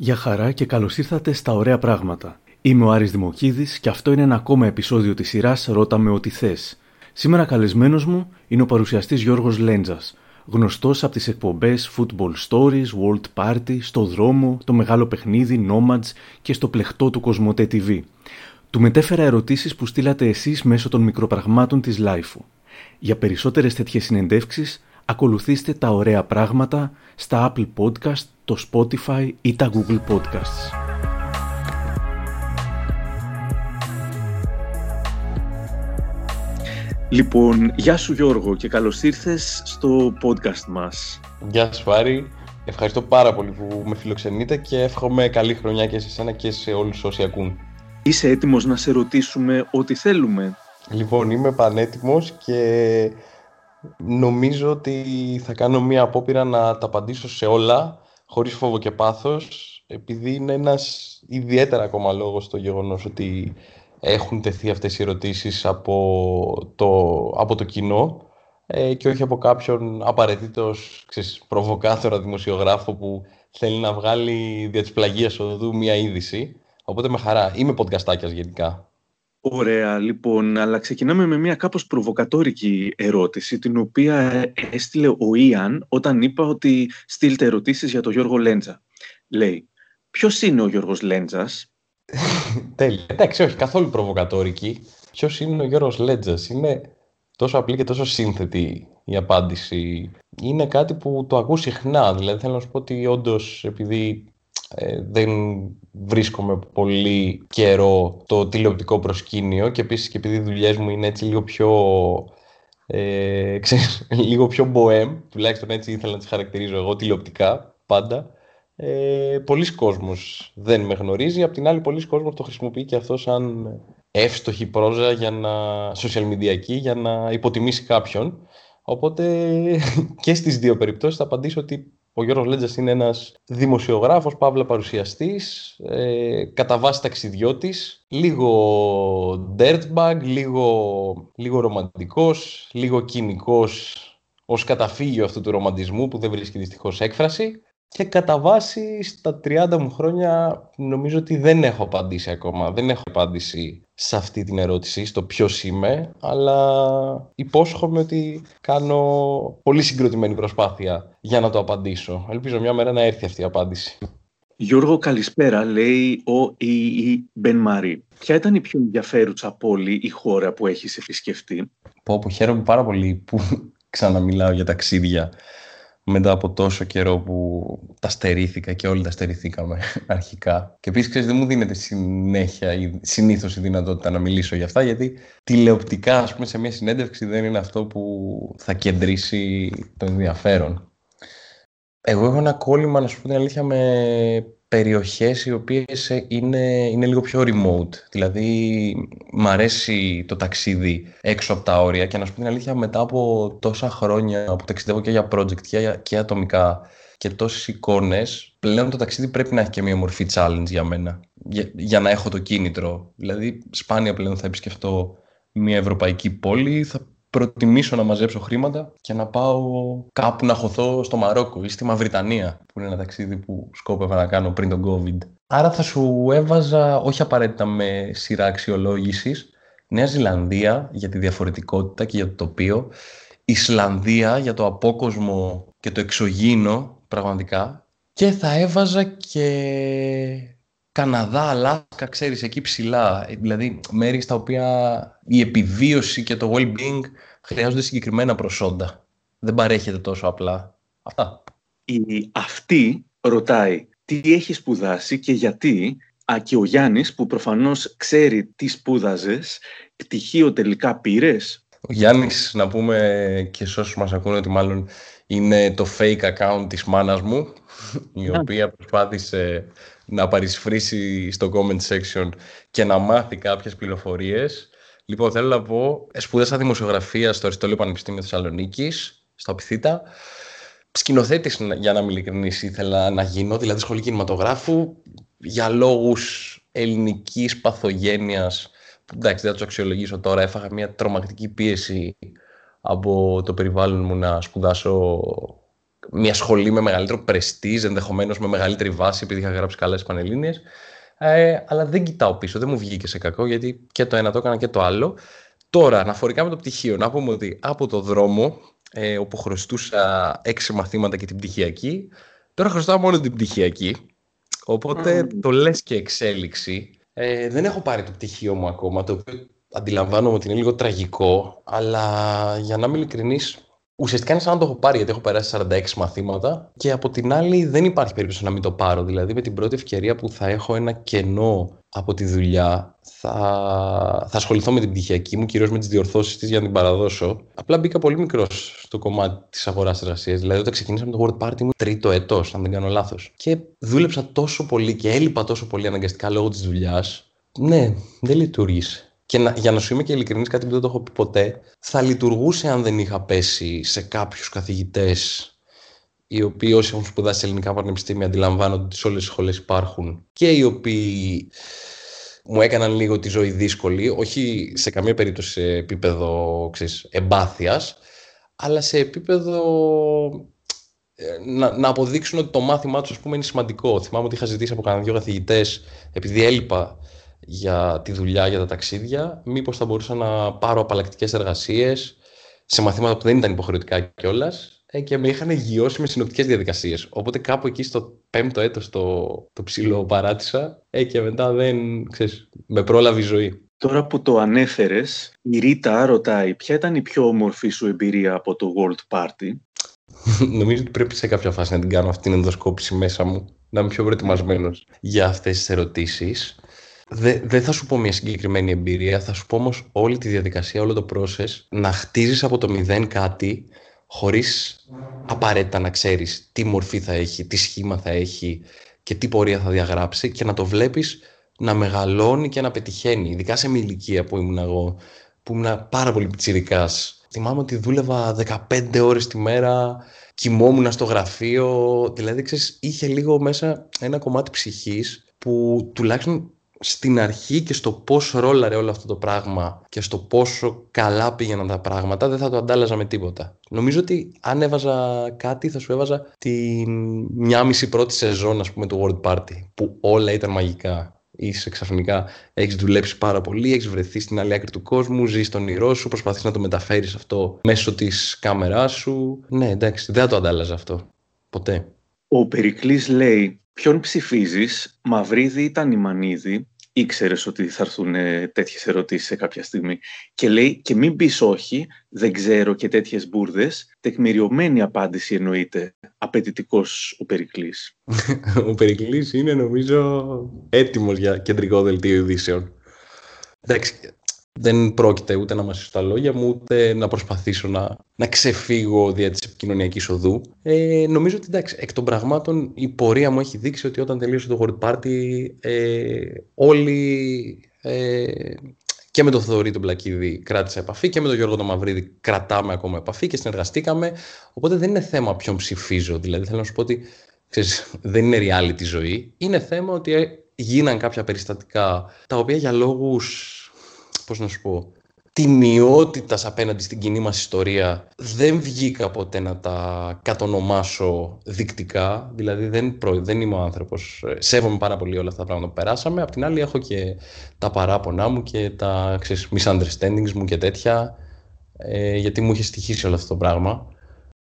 Γεια χαρά και καλώς ήρθατε στα Ωραία Πράγματα. Είμαι ο Άρης Δημοκίδης και αυτό είναι ένα ακόμα επεισόδιο της σειράς «Ρώτα με ό,τι θες». Σήμερα καλεσμένος μου είναι ο παρουσιαστής Γιώργος Λέντζας, γνωστός από τις εκπομπές Football Stories, World Party, Στο Δρόμο, Το Μεγάλο Παιχνίδι, Nomads και στο πλεχτό του Κοσμοτέ TV. Του μετέφερα ερωτήσεις που στείλατε εσείς μέσω των μικροπραγμάτων της Λάιφου. Για περισσότερες τέτοιες συνεντεύξεις, ακολουθήστε τα ωραία πράγματα στα Apple Podcast, το Spotify ή τα Google Podcasts. Λοιπόν, γεια σου Γιώργο και καλώς ήρθες στο podcast μας. Γεια σου Άρη, ευχαριστώ πάρα πολύ που με φιλοξενείτε και εύχομαι καλή χρονιά και σε εσένα και σε όλους όσοι ακούν. Είσαι έτοιμος να σε ρωτήσουμε ό,τι θέλουμε; Λοιπόν, είμαι πανέτοιμος και νομίζω ότι θα κάνω μία απόπειρα να τα απαντήσω σε όλα, χωρίς φόβο και πάθος, επειδή είναι ένας ιδιαίτερα ακόμα λόγος το γεγονός ότι έχουν τεθεί αυτές οι ερωτήσεις από το, από το κοινό ε, και όχι από κάποιον απαραίτητος ξέρεις, προβοκάτορα δημοσιογράφο που θέλει να βγάλει δια της πλαγίας οδού μία είδηση. Οπότε με χαρά. Είμαι podcastάκιας γενικά. Ωραία, λοιπόν, αλλά ξεκινάμε με μια κάπως προβοκατόρικη ερώτηση, την οποία έστειλε ο Ιαν όταν είπα ότι στείλτε ερωτήσεις για τον Γιώργο Λέντζα. Λέει, ποιος είναι ο Γιώργος Λέντζας; Τέλεια. Εντάξει, όχι, καθόλου προβοκατόρικη. Ποιος είναι ο Γιώργος Λέντζας; Είναι τόσο απλή και τόσο σύνθετη η απάντηση. Είναι κάτι που το ακούς συχνά. Δηλαδή θέλω να σου πω ότι όντως επειδή ε, δεν βρίσκομαι πολύ καιρό το τηλεοπτικό προσκήνιο και επίσης και επειδή οι δουλειές μου είναι έτσι λίγο πιο ε, ξέρεις, λίγο πιο bohem, τουλάχιστον έτσι ήθελα να τις χαρακτηρίζω εγώ τηλεοπτικά πάντα ε, πολλοί κόσμος δεν με γνωρίζει, απ' την άλλη πολλοί κόσμος το χρησιμοποιεί και αυτό σαν εύστοχη πρόζα για να, social media για να υποτιμήσει κάποιον. Οπότε και στις δύο περιπτώσεις θα απαντήσω ότι ο Γιώργος Λέντζας είναι ένας δημοσιογράφος, παύλα παρουσιαστής, ε, κατά βάση ταξιδιώτης, λίγο dirtbag, λίγο, λίγο ρομαντικός, λίγο κοινικός ως καταφύγιο αυτού του ρομαντισμού που δεν βρίσκει δυστυχώς έκφραση. Και κατά βάση στα 30 μου χρόνια νομίζω ότι δεν έχω απαντήσει ακόμα. Δεν έχω απάντηση σε αυτή την ερώτηση, στο ποιος είμαι, αλλά υπόσχομαι ότι κάνω πολύ συγκροτημένη προσπάθεια για να το απαντήσω. Ελπίζω μια μέρα να έρθει αυτή η απάντηση. Γιώργο, καλησπέρα, λέει ο Ιη Μπεν Μαρή. Ποια ήταν η πιο ενδιαφέρουσα από όλη η χώρα που έχεις επισκεφτεί; Πω, πω χαίρομαι πάρα πολύ που ξαναμιλάω για ταξίδια μετά από τόσο καιρό που τα στερήθηκα και όλοι τα στερηθήκαμε αρχικά. Και επίσης, δεν μου δίνεται συνέχεια ή συνήθως η δυνατότητα να μιλήσω για αυτά, γιατί τηλεοπτικά, ας πούμε, σε μια συνέντευξη δεν είναι αυτό που θα κεντρήσει το ενδιαφέρον. Εγώ έχω ένα κόλλημα, να σου πω την αλήθεια, με περιοχές οι οποίες ε, είναι, είναι λίγο πιο remote. Δηλαδή, μ' αρέσει το ταξίδι έξω από τα όρια και να σου πω την αλήθεια, μετά από τόσα χρόνια που ταξιδεύω και για project και, και ατομικά και τόσες εικόνες, πλέον το ταξίδι πρέπει να έχει και μια μορφή challenge για μένα, για, για να έχω το κίνητρο. Δηλαδή, σπάνια πλέον θα επισκεφτώ μια ευρωπαϊκή πόλη, θα προτιμήσω να μαζέψω χρήματα και να πάω κάπου να χωθώ στο Μαρόκο ή στη Μαυριτανία, που είναι ένα ταξίδι που σκόπευα να κάνω πριν τον COVID. Άρα θα σου έβαζα, όχι απαραίτητα με σειρά αξιολόγησης, Νέα Ζηλανδία για τη διαφορετικότητα και για το τοπίο, Ισλανδία για το απόκοσμο και το εξωγήινο πραγματικά και θα έβαζα και Καναδά, Αλάσκα, ξέρεις, εκεί ψηλά. Δηλαδή, μέρη στα οποία η επιβίωση και το well-being χρειάζονται συγκεκριμένα προσόντα. Δεν παρέχεται τόσο απλά. Αυτά. Η αυτή ρωτάει τι έχει σπουδάσει και γιατί; Α, και ο Γιάννης που προφανώς ξέρει τι σπούδαζες, πτυχίο τελικά πήρες. Ο Γιάννης, να πούμε και σε όσους μας ακούνε ότι μάλλον είναι το fake account της μάνας μου, η οποία προσπάθησε να παρισφρήσει στο comment section και να μάθει κάποιες πληροφορίες. Λοιπόν, θέλω να πω, σπούδασα δημοσιογραφία στο Αριστόλιο Πανεπιστήμιο Θεσσαλονίκης, στο Απιθύτα. Σκηνοθέτης, για να είμαι ειλικρινής, ήθελα να γίνω, δηλαδή σχολή κινηματογράφου, για λόγους ελληνικής παθογένειας. Εντάξει, δεν θα τους αξιολογήσω τώρα. Έφαγα μια τρομακτική πίεση από το περιβάλλον μου να σπουδάσω μια σχολή με μεγαλύτερο πρεστή, ενδεχομένως με μεγαλύτερη βάση, επειδή είχα γράψει καλές πανελίνε. Ε, αλλά δεν κοιτάω πίσω, δεν μου βγήκε σε κακό, γιατί και το ένα το έκανα και το άλλο. Τώρα, αναφορικά με το πτυχίο, να πούμε ότι από το δρόμο, ε, όπου χρωστούσα έξι μαθήματα και την πτυχιακή, τώρα χρωστάω μόνο την πτυχιακή. Οπότε το λες και εξέλιξη. Ε, δεν έχω πάρει το πτυχίο μου ακόμα, το οποίο αντιλαμβάνομαι ότι είναι λίγο τραγικό, αλλά για να είμαι ειλικρινής, Ουσιαστικά είναι σαν να το έχω πάρει γιατί έχω περάσει 46 μαθήματα και από την άλλη δεν υπάρχει περίπτωση να μην το πάρω. Δηλαδή με την πρώτη ευκαιρία που θα έχω ένα κενό από τη δουλειά θα, θα ασχοληθώ με την πτυχιακή μου, κυρίως με τις διορθώσεις της για να την παραδώσω. Απλά μπήκα πολύ μικρός στο κομμάτι της αγοράς εργασίας. Δηλαδή, όταν ξεκινήσαμε το World Party μου, τρίτο ετό, αν δεν κάνω λάθος. Και δούλεψα τόσο πολύ και έλειπα τόσο πολύ αναγκαστικά λόγω της δουλειάς. Ναι, δεν λειτουργήσε. Και να, για να σου είμαι και ειλικρινής, κάτι που δεν το έχω πει ποτέ, θα λειτουργούσε αν δεν είχα πέσει σε κάποιους καθηγητές οι οποίοι όσοι έχουν σπουδάσει σε ελληνικά πανεπιστήμια αντιλαμβάνονται ότι σε όλες τις σχολές υπάρχουν και οι οποίοι μου έκαναν λίγο τη ζωή δύσκολη, όχι σε καμία περίπτωση σε επίπεδο εμπάθειας, αλλά σε επίπεδο ε, να, να αποδείξουν ότι το μάθημά τους είναι σημαντικό. Θυμάμαι ότι είχα ζητήσει από κανένα δύο καθηγητές, επειδή έλειπα για τη δουλειά, για τα ταξίδια, μήπως θα μπορούσα να πάρω απαλλακτικές εργασίες σε μαθήματα που δεν ήταν υποχρεωτικά κιόλας ε, και με είχαν γιώσει με συνοπτικές διαδικασίες. Οπότε κάπου εκεί στο πέμπτο έτος το, το ψηλό παράτησα ε, και μετά δεν, ξέρεις, με πρόλαβε η ζωή. Τώρα που το ανέφερες, η Ρίτα ρωτάει ποια ήταν η πιο όμορφη σου εμπειρία από το World Party; Νομίζω ότι πρέπει σε κάποια φάση να την κάνω αυτή την ενδοσκόπηση μέσα μου, να είμαι πιο προετοιμασμένος για αυτές τις ερωτήσεις. Δεν θα σου πω μια συγκεκριμένη εμπειρία, θα σου πω όμως όλη τη διαδικασία, όλο το process, να χτίζεις από το μηδέν κάτι χωρίς απαραίτητα να ξέρεις τι μορφή θα έχει, τι σχήμα θα έχει και τι πορεία θα διαγράψει και να το βλέπεις να μεγαλώνει και να πετυχαίνει. Ειδικά σε μια ηλικία που ήμουν εγώ, που ήμουν πάρα πολύ πιτσιρικάς. Θυμάμαι ότι δούλευα 15 ώρες τη μέρα, κοιμόμουν στο γραφείο, δηλαδή ξέρεις, είχε λίγο μέσα ένα κομμάτι ψυχής που τουλάχιστον στην αρχή και στο πώς ρόλαρε όλο αυτό το πράγμα και στο πόσο καλά πήγαιναν τα πράγματα δεν θα το αντάλλαζα με τίποτα. Νομίζω ότι αν έβαζα κάτι θα σου έβαζα τη μια μισή πρώτη σεζόν ας πούμε του World Party που όλα ήταν μαγικά. Είσαι ξαφνικά, έχεις δουλέψει πάρα πολύ, έχεις βρεθεί στην άλλη άκρη του κόσμου, ζεις στον όνειρό σου, προσπαθείς να το μεταφέρεις αυτό μέσω της κάμεράς σου. Ναι, εντάξει, δεν θα το αντάλλαζα αυτό. Ποτέ. Ο Περικλής λέει Ποιον ψηφίζεις, Μαυρίδη ή Τανιμανίδη, ήξερες ότι θα έρθουν ε, τέτοιες ερωτήσεις σε κάποια στιγμή. Και λέει και μην πεις όχι, δεν ξέρω και τέτοιες μπουρδες. Τεκμηριωμένη απάντηση εννοείται. Απαιτητικός ο Περικλής. ο Περικλής είναι νομίζω έτοιμος για κεντρικό δελτίο ειδήσεων. Εντάξει, δεν πρόκειται ούτε να μας τα λόγια μου, ούτε να προσπαθήσω να, να ξεφύγω δια της επικοινωνιακής οδού. Ε, νομίζω ότι εντάξει, εκ των πραγμάτων η πορεία μου έχει δείξει ότι όταν τελείωσε το World Party ε, όλοι ε, και με τον Θοδωρή τον Πλακίδη κράτησα επαφή και με τον Γιώργο τον Μαυρίδη κρατάμε ακόμα επαφή και συνεργαστήκαμε. Οπότε δεν είναι θέμα ποιον ψηφίζω. Δηλαδή θέλω να σου πω ότι ξέρεις, δεν είναι reality ζωή. Είναι θέμα ότι ε, γίναν κάποια περιστατικά τα οποία για λόγους πώς να σου πω, τιμιότητας απέναντι στην κοινή μας ιστορία δεν βγήκα ποτέ να τα κατονομάσω δεικτικά δηλαδή δεν, προ, δεν είμαι ο άνθρωπος. Ε, σέβομαι πάρα πολύ όλα αυτά τα πράγματα που περάσαμε. Απ' την άλλη έχω και τα παράπονά μου και τα ξέρεις, misunderstandings μου και τέτοια ε, γιατί μου είχε στοιχήσει όλο αυτό το πράγμα.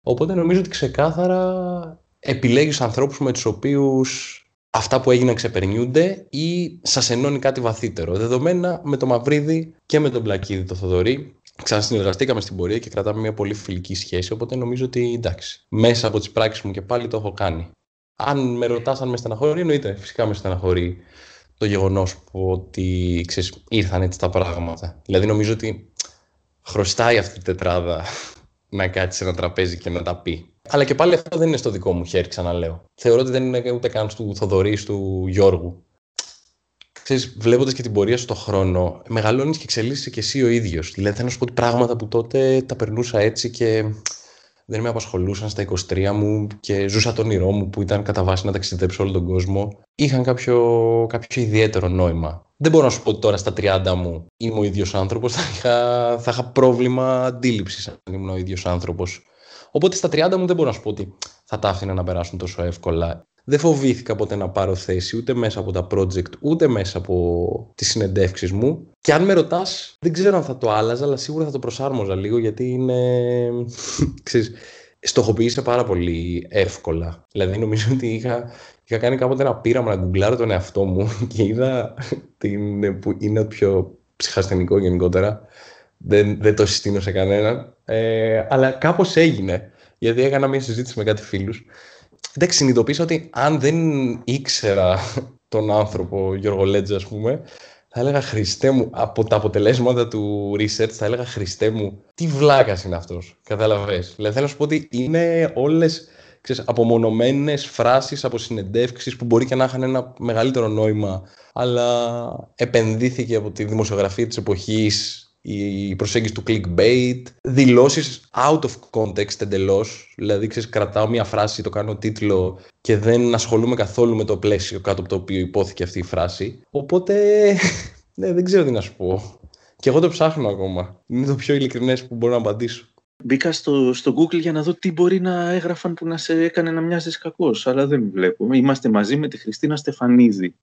Οπότε νομίζω ότι ξεκάθαρα επιλέγεις ανθρώπους με τους οποίους αυτά που έγιναν ξεπερνιούνται ή σας ενώνει κάτι βαθύτερο. Δεδομένα με το Μαυρίδη και με τον Πλακίδη το Θοδωρή. Ξανασυνεργαστήκαμε στην πορεία και κρατάμε μια πολύ φιλική σχέση. Οπότε νομίζω ότι εντάξει, μέσα από τις πράξεις μου και πάλι το έχω κάνει. Αν με ρωτάς αν με στεναχωρεί, εννοείται. Φυσικά με στεναχωρεί το γεγονός ότι ξέρεις, ήρθαν έτσι τα πράγματα. Δηλαδή νομίζω ότι χρωστάει αυτή η τετράδα να κάτσει σε ένα τραπέζι και να τα πει. Αλλά και πάλι αυτό δεν είναι στο δικό μου χέρι, ξαναλέω. Θεωρώ ότι δεν είναι ούτε καν του Θοδωρή, του Γιώργου. Ξέρεις, βλέποντας και την πορεία στον χρόνο, μεγαλώνεις και εξελίσσεσαι και εσύ ο ίδιος. Δηλαδή θέλω να σου πω ότι πράγματα που τότε τα περνούσα έτσι και δεν με απασχολούσαν στα 23 μου και ζούσα τον όνειρό μου που ήταν κατά βάση να ταξιδέψω όλο τον κόσμο, είχαν κάποιο, κάποιο ιδιαίτερο νόημα. Δεν μπορώ να σου πω ότι τώρα στα 30 μου είμαι ο ίδιος άνθρωπος, θα, είχα, θα είχα πρόβλημα αντίληψης αν ήμουν ο ίδιος άνθρωπος Οπότε στα 30 μου δεν μπορώ να σου πω ότι θα τα άφηνα να περάσουν τόσο εύκολα. Δεν φοβήθηκα ποτέ να πάρω θέση ούτε μέσα από τα project, ούτε μέσα από τις συνεντεύξεις μου. Και αν με ρωτάς, δεν ξέρω αν θα το άλλαζα, αλλά σίγουρα θα το προσάρμοζα λίγο, γιατί είναι... ξέρεις, στοχοποίησε πάρα πολύ εύκολα. Δηλαδή νομίζω ότι είχα, είχα κάνει κάποτε ένα πείραμα να γκουγκλάρω τον εαυτό μου και είδα την, που είναι το πιο ψυχασθενικό γενικότερα. Δεν, δεν το συστήνω σε κανέναν. Ε, αλλά κάπως έγινε. Γιατί έκανα μια συζήτηση με κάτι φίλους Εντάξει, συνειδητοποίησα ότι αν δεν ήξερα τον άνθρωπο Γιώργο Λέτζα, ας πούμε, θα έλεγα Χριστέ μου, από τα αποτελέσματα του research, θα έλεγα Χριστέ μου, τι βλάκας είναι αυτός. Κατάλαβες. Δηλαδή θέλω να σου πω ότι είναι όλες απομονωμένες φράσεις από συνεντεύξεις που μπορεί και να είχαν ένα μεγαλύτερο νόημα, αλλά επενδύθηκε από τη δημοσιογραφία της εποχής η προσέγγιση του clickbait, δηλώσεις out of context εντελώς, δηλαδή ξέρεις, κρατάω μια φράση, το κάνω τίτλο και δεν ασχολούμαι καθόλου με το πλαίσιο κάτω από το οποίο υπόθηκε αυτή η φράση. Οπότε, ναι, δεν ξέρω τι να σου πω. Και εγώ το ψάχνω ακόμα. Είναι το πιο ειλικρινές που μπορώ να απαντήσω. Μπήκα στο, στο Google για να δω τι μπορεί να έγραφαν που να σε έκανε να μοιάζεις κακός, αλλά δεν βλέπω. Είμαστε μαζί με τη Χριστίνα Στεφανίδη.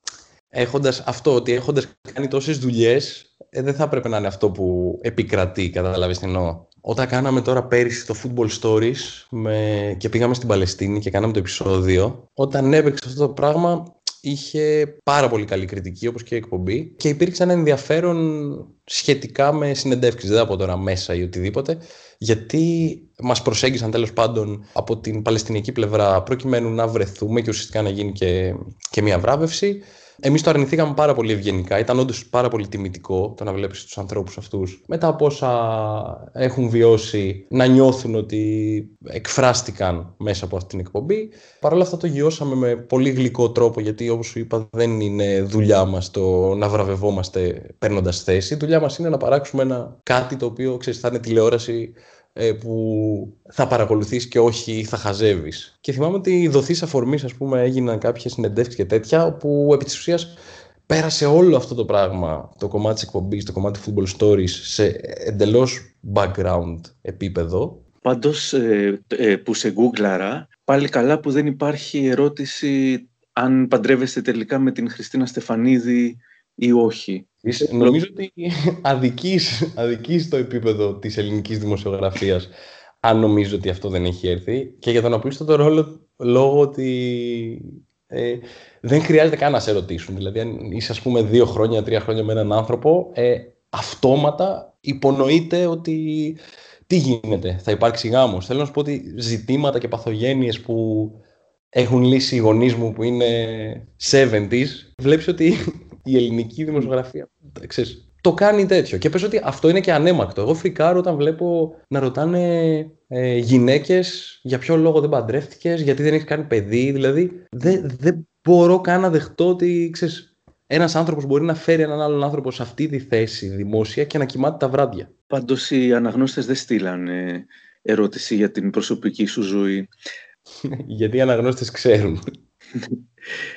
Έχοντας αυτό, ότι έχοντας κάνει τόσες δουλειές, ε, δεν θα έπρεπε να είναι αυτό που επικρατεί, καταλάβεις τι εννοώ. Όταν κάναμε τώρα πέρυσι το Football Stories με... και πήγαμε στην Παλαιστίνη και κάναμε το επεισόδιο, όταν έπαιξε αυτό το πράγμα είχε πάρα πολύ καλή κριτική όπως και η εκπομπή και υπήρξε ένα ενδιαφέρον σχετικά με συνεντεύξεις, δεν από τώρα μέσα ή οτιδήποτε, γιατί μας προσέγγισαν τέλος πάντων από την Παλαιστινική πλευρά προκειμένου να βρεθούμε και ουσιαστικά να γίνει και, και μια βράβευση. Εμείς το αρνηθήκαμε πάρα πολύ ευγενικά. Ήταν όντως πάρα πολύ τιμητικό το να βλέπεις τους ανθρώπους αυτούς μετά από όσα έχουν βιώσει να νιώθουν ότι εκφράστηκαν μέσα από αυτή την εκπομπή. Παρ' όλα αυτά το γιώσαμε με πολύ γλυκό τρόπο, γιατί όπως σου είπα, δεν είναι δουλειά μας το να βραβευόμαστε παίρνοντας θέση. Η δουλειά μας είναι να παράξουμε ένα κάτι το οποίο ξέρεις, θα είναι τηλεόραση ε, που θα παρακολουθείς και όχι θα χαζεύεις. Και θυμάμαι ότι οι δοθείς αφορμής, ας πούμε, έγιναν κάποιες συνεντεύξεις και τέτοια, όπου επί της ουσίας πέρασε όλο αυτό το πράγμα, το κομμάτι της εκπομπής, το κομμάτι football stories, σε εντελώς background επίπεδο. Πάντως, ε, ε, που σε γκούγκλαρα, πάλι καλά που δεν υπάρχει ερώτηση αν παντρεύεστε τελικά με την Χριστίνα Στεφανίδη ή όχι. Νομίζω ότι αδικείς, αδικείς το επίπεδο της ελληνικής δημοσιογραφίας αν νομίζω ότι αυτό δεν έχει έρθει και για τον απλούστατο ρόλο λόγω ότι ε, δεν χρειάζεται καν να σε ρωτήσουν. Δηλαδή αν είσαι ας πούμε δύο χρόνια, τρία χρόνια με έναν άνθρωπο ε, αυτόματα υπονοείται ότι τι γίνεται, θα υπάρξει γάμος. Θέλω να σου πω ότι ζητήματα και παθογένειες που έχουν λύσει οι γονείς μου που είναι 70s, βλέπεις ότι η ελληνική δημοσιογραφία ξέρεις, το κάνει τέτοιο. Και πες ότι αυτό είναι και ανέμακτο. Εγώ φρικάρω όταν βλέπω να ρωτάνε ε, γυναίκες για ποιο λόγο δεν παντρεύτηκες, γιατί δεν έχεις κάνει παιδί. Δηλαδή δεν, δεν μπορώ καν να δεχτώ ότι ξέρεις, ένας άνθρωπος μπορεί να φέρει έναν άλλον άνθρωπο σε αυτή τη θέση δημόσια και να κοιμάται τα βράδια. Πάντως οι αναγνώστες δεν στείλανε ερώτηση για την προσωπική σου ζωή. γιατί οι αναγνώστες ξέρουν.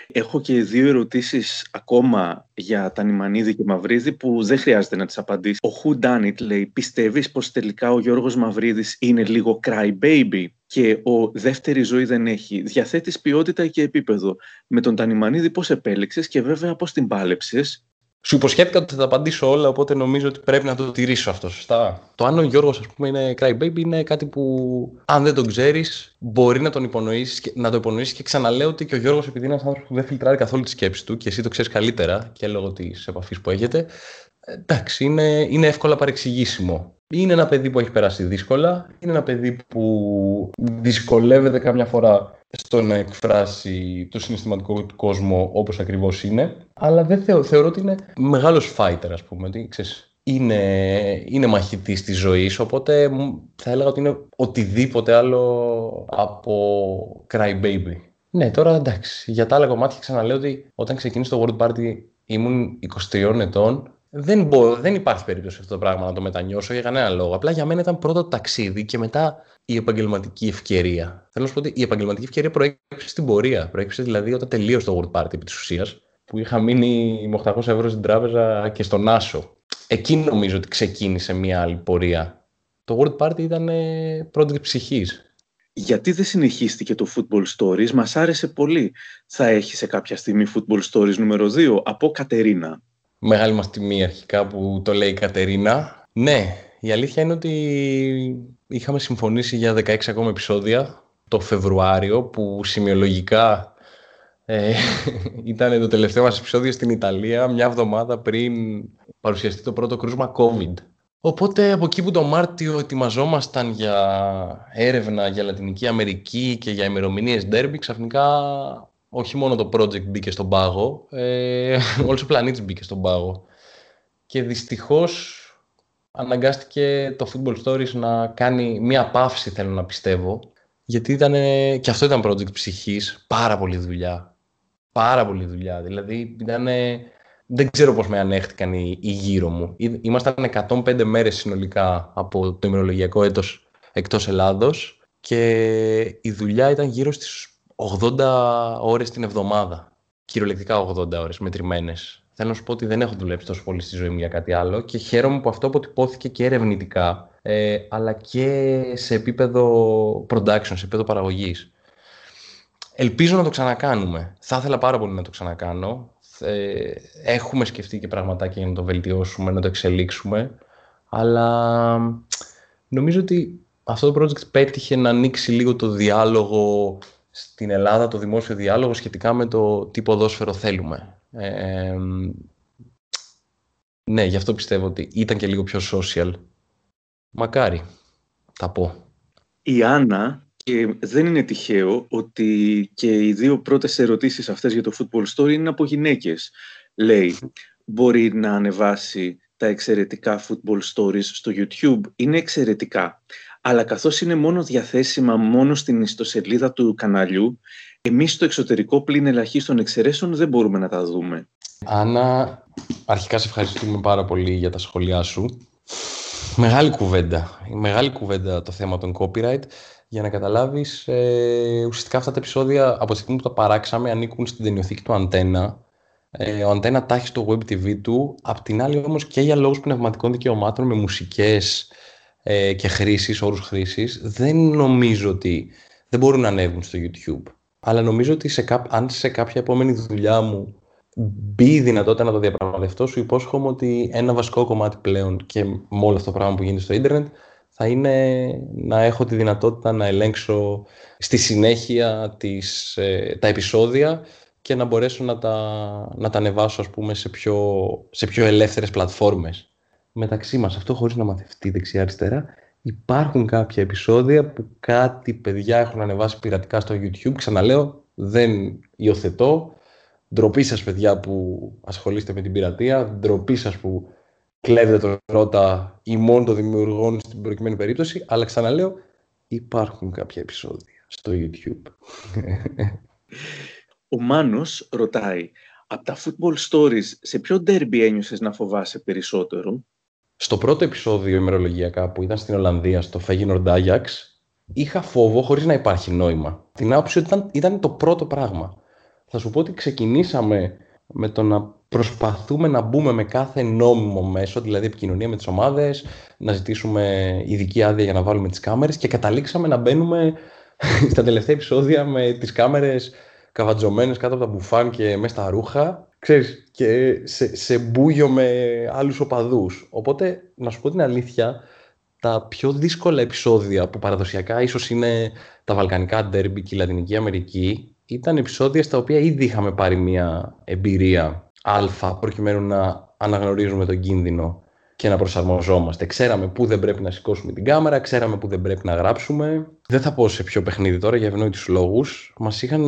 Έχω και δύο ερωτήσεις ακόμα για τα Νιμανίδη και Μαυρίδη που δεν χρειάζεται να τις απαντήσει. Ο Who Done It λέει «Πιστεύεις πως τελικά ο Γιώργος Μαυρίδης είναι λίγο cry baby» και ο δεύτερη ζωή δεν έχει. Διαθέτεις ποιότητα και επίπεδο. Με τον Τανιμανίδη πώς επέλεξες και βέβαια πώς την πάλεψες; Σου υποσχέθηκα ότι θα τα απαντήσω όλα, οπότε νομίζω ότι πρέπει να το τηρήσω αυτό, σωστά. Το αν ο Γιώργος, ας πούμε, είναι crybaby είναι κάτι που αν δεν τον ξέρεις, μπορεί να, τον υπονοήσεις, να το υπονοήσεις και ξαναλέω ότι και ο Γιώργος, επειδή είναι ένας άνθρωπος που δεν φιλτράρει καθόλου τη σκέψη του και εσύ το ξέρεις καλύτερα και λόγω της επαφής που έχετε, εντάξει, είναι, είναι εύκολα παρεξηγήσιμο. Είναι ένα παιδί που έχει περάσει δύσκολα, είναι ένα παιδί που δυσκολεύεται κάμια φορά στο να εκφράσει το συναισθηματικό του κόσμο όπως ακριβώς είναι, αλλά δεν θεωρώ ότι είναι μεγάλος fighter, ας πούμε, ότι, ξέρεις, είναι, είναι μαχητής της ζωής, οπότε θα έλεγα ότι είναι οτιδήποτε άλλο από cry baby. Ναι, τώρα εντάξει, για τα άλλα κομμάτια ξαναλέω ότι όταν ξεκίνησε το World Party ήμουν 23 ετών δεν, μπορώ, δεν υπάρχει περίπτωση αυτό το πράγμα να το μετανιώσω για κανένα λόγο. Απλά για μένα ήταν πρώτα το ταξίδι και μετά η επαγγελματική ευκαιρία. Θέλω να σου πω ότι η επαγγελματική ευκαιρία προέκυψε στην πορεία. Προέκυψε δηλαδή όταν τελείωσε το World Party επί της ουσίας, που είχα μείνει με 800 ευρώ στην τράπεζα και στον Άσο. Εκεί νομίζω ότι ξεκίνησε μια άλλη πορεία. Το World Party ήταν πρώτη ψυχής. γιατί δεν συνεχίστηκε το Football Stories, μας άρεσε πολύ. Θα έχεις σε κάποια στιγμή Football Stories νούμερο 2 από Κατερίνα. Μεγάλη μας τιμή αρχικά που το λέει η Κατερίνα. Ναι, η αλήθεια είναι ότι είχαμε συμφωνήσει για 16 ακόμα επεισόδια το Φεβρουάριο που σημειολογικά ε, ήταν το τελευταίο μας επεισόδιο στην Ιταλία μια εβδομάδα πριν παρουσιαστεί το πρώτο κρούσμα COVID. Οπότε από εκεί που το Μάρτιο ετοιμαζόμασταν για έρευνα για Λατινική Αμερική και για ημερομηνίες Derby, ξαφνικά όχι μόνο το project μπήκε στον πάγο, ε, όλος ο πλανήτης μπήκε στον πάγο. Και δυστυχώς αναγκάστηκε το Football Stories να κάνει μία παύση, θέλω να πιστεύω, γιατί ήταν, και αυτό ήταν project ψυχής, πάρα πολύ δουλειά. Πάρα πολύ δουλειά. Δηλαδή ήταν δεν ξέρω πώς με ανέχτηκαν οι, οι γύρω μου. Ήμασταν 105 μέρες συνολικά από το ημερολογιακό έτος εκτός Ελλάδος και η δουλειά ήταν γύρω στις 80 ώρες την εβδομάδα. Κυριολεκτικά 80 ώρες μετρημένες. Θέλω να σου πω ότι δεν έχω δουλέψει τόσο πολύ στη ζωή μου για κάτι άλλο και χαίρομαι που αυτό αποτυπώθηκε και ερευνητικά ε, αλλά και σε επίπεδο production, σε επίπεδο παραγωγής. Ελπίζω να το ξανακάνουμε. Θα ήθελα πάρα πολύ να το ξανακάνω ε, έχουμε σκεφτεί και πραγματάκια για να το βελτιώσουμε, να το εξελίξουμε, αλλά νομίζω ότι αυτό το project πέτυχε να ανοίξει λίγο το διάλογο στην Ελλάδα, το δημόσιο διάλογο σχετικά με το τι ποδόσφαιρο θέλουμε. Ε, ναι, γι' αυτό πιστεύω ότι ήταν και λίγο πιο social. Μακάρι, θα πω. Η Άννα και δεν είναι τυχαίο ότι και οι δύο πρώτες ερωτήσεις αυτές για το Football Story είναι από γυναίκες. Λέει, μπορεί να ανεβάσει τα εξαιρετικά football stories στο YouTube. Είναι εξαιρετικά. Αλλά καθώς είναι μόνο διαθέσιμα μόνο στην ιστοσελίδα του καναλιού, εμείς στο εξωτερικό πλην ελαχίστων εξαιρέσεων δεν μπορούμε να τα δούμε. Άννα, αρχικά σε ευχαριστούμε πάρα πολύ για τα σχόλιά σου. Μεγάλη κουβέντα. Μεγάλη κουβέντα το θέμα των copyright. Για να καταλάβεις, ε, ουσιαστικά αυτά τα επεισόδια από τη στιγμή που τα παράξαμε ανήκουν στην ταινιοθήκη του Αντένα. Ε, ο Αντένα τα έχει στο web TV του. Απ' την άλλη όμως και για λόγους πνευματικών δικαιωμάτων με μουσικές ε, και χρήσεις, όρους χρήσης, δεν νομίζω ότι δεν μπορούν να ανέβουν στο YouTube. Αλλά νομίζω ότι σε αν σε κάποια επόμενη δουλειά μου μπει η δυνατότητα να το διαπραγματευτώ, σου υπόσχομαι ότι ένα βασικό κομμάτι πλέον και με όλο αυτό το πράγμα που γίνεται στο ίντερνετ θα είναι να έχω τη δυνατότητα να ελέγξω στη συνέχεια τις, ε, τα επεισόδια και να μπορέσω να τα, να τα ανεβάσω ας πούμε, σε, πιο, σε πιο ελεύθερες πλατφόρμες. Μεταξύ μας, αυτό χωρίς να μαθευτεί δεξιά-αριστερά, υπάρχουν κάποια επεισόδια που κάτι παιδιά έχουν ανεβάσει πειρατικά στο YouTube. Ξαναλέω, δεν υιοθετώ. Ντροπή σας παιδιά που ασχολείστε με την πειρατεία, ντροπή σας που κλέβετε το ρότα μόνο των δημιουργών στην προκειμένη περίπτωση, αλλά ξαναλέω, υπάρχουν κάποια επεισόδια στο YouTube. Ο Μάνος ρωτάει, από τα football stories, σε ποιο derby ένιωσες να φοβάσαι περισσότερο; Στο πρώτο επεισόδιο ημερολογιακά που ήταν στην Ολλανδία, στο Feyenoord Ajax, είχα φόβο χωρίς να υπάρχει νόημα. Την άποψη ότι ήταν, ήταν το πρώτο πράγμα. Θα σου πω ότι ξεκινήσαμε με το να προσπαθούμε να μπούμε με κάθε νόμιμο μέσο, δηλαδή επικοινωνία με τις ομάδες, να ζητήσουμε ειδική άδεια για να βάλουμε τις κάμερες και καταλήξαμε να μπαίνουμε στα τελευταία επεισόδια με τις κάμερες καβατζωμένες κάτω από τα μπουφάν και μέσα στα ρούχα, ξέρεις, και σε, σε μπούγιο με άλλους οπαδούς. Οπότε, να σου πω την αλήθεια, τα πιο δύσκολα επεισόδια που παραδοσιακά ίσως είναι τα Βαλκανικά ντέρμπι και η Λατινική Αμερική, ήταν επεισόδια στα οποία ήδη είχαμε πάρει μια εμπειρία αλφα προκειμένου να αναγνωρίζουμε τον κίνδυνο και να προσαρμοζόμαστε. Ξέραμε πού δεν πρέπει να σηκώσουμε την κάμερα, ξέραμε πού δεν πρέπει να γράψουμε. Δεν θα πω σε ποιο παιχνίδι τώρα για ευνόητους λόγους. Μας είχαν,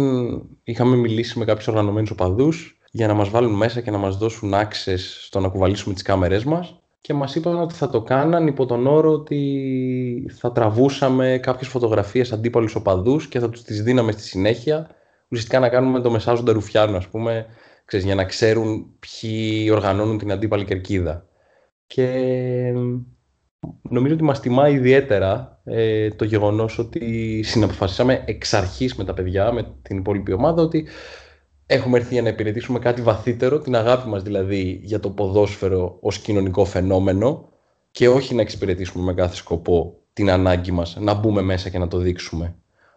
είχαμε μιλήσει με κάποιους οργανωμένους οπαδούς για να μας βάλουν μέσα και να μας δώσουν access στο να κουβαλήσουμε τις κάμερές μας και μας είπαν ότι θα το κάναν υπό τον όρο ότι θα τραβούσαμε κάποιες φωτογραφίες αντίπαλους οπαδούς και θα τους τις δίναμε στη συνέχεια ουσιαστικά να κάνουμε το μεσάζοντα ρουφιάνου ας πούμε ξέρεις, για να ξέρουν ποιοι οργανώνουν την αντίπαλη κερκίδα. Και νομίζω ότι μας τιμά ιδιαίτερα ε, το γεγονός ότι συναποφασίσαμε εξ αρχής με τα παιδιά, με την υπόλοιπη ομάδα, ότι έχουμε έρθει για να υπηρετήσουμε κάτι βαθύτερο, την αγάπη μας δηλαδή για το ποδόσφαιρο ως κοινωνικό φαινόμενο και όχι να εξυπηρετήσουμε με κάθε σκοπό την ανάγκη μας να μπούμε μέσα και να το δείξουμε.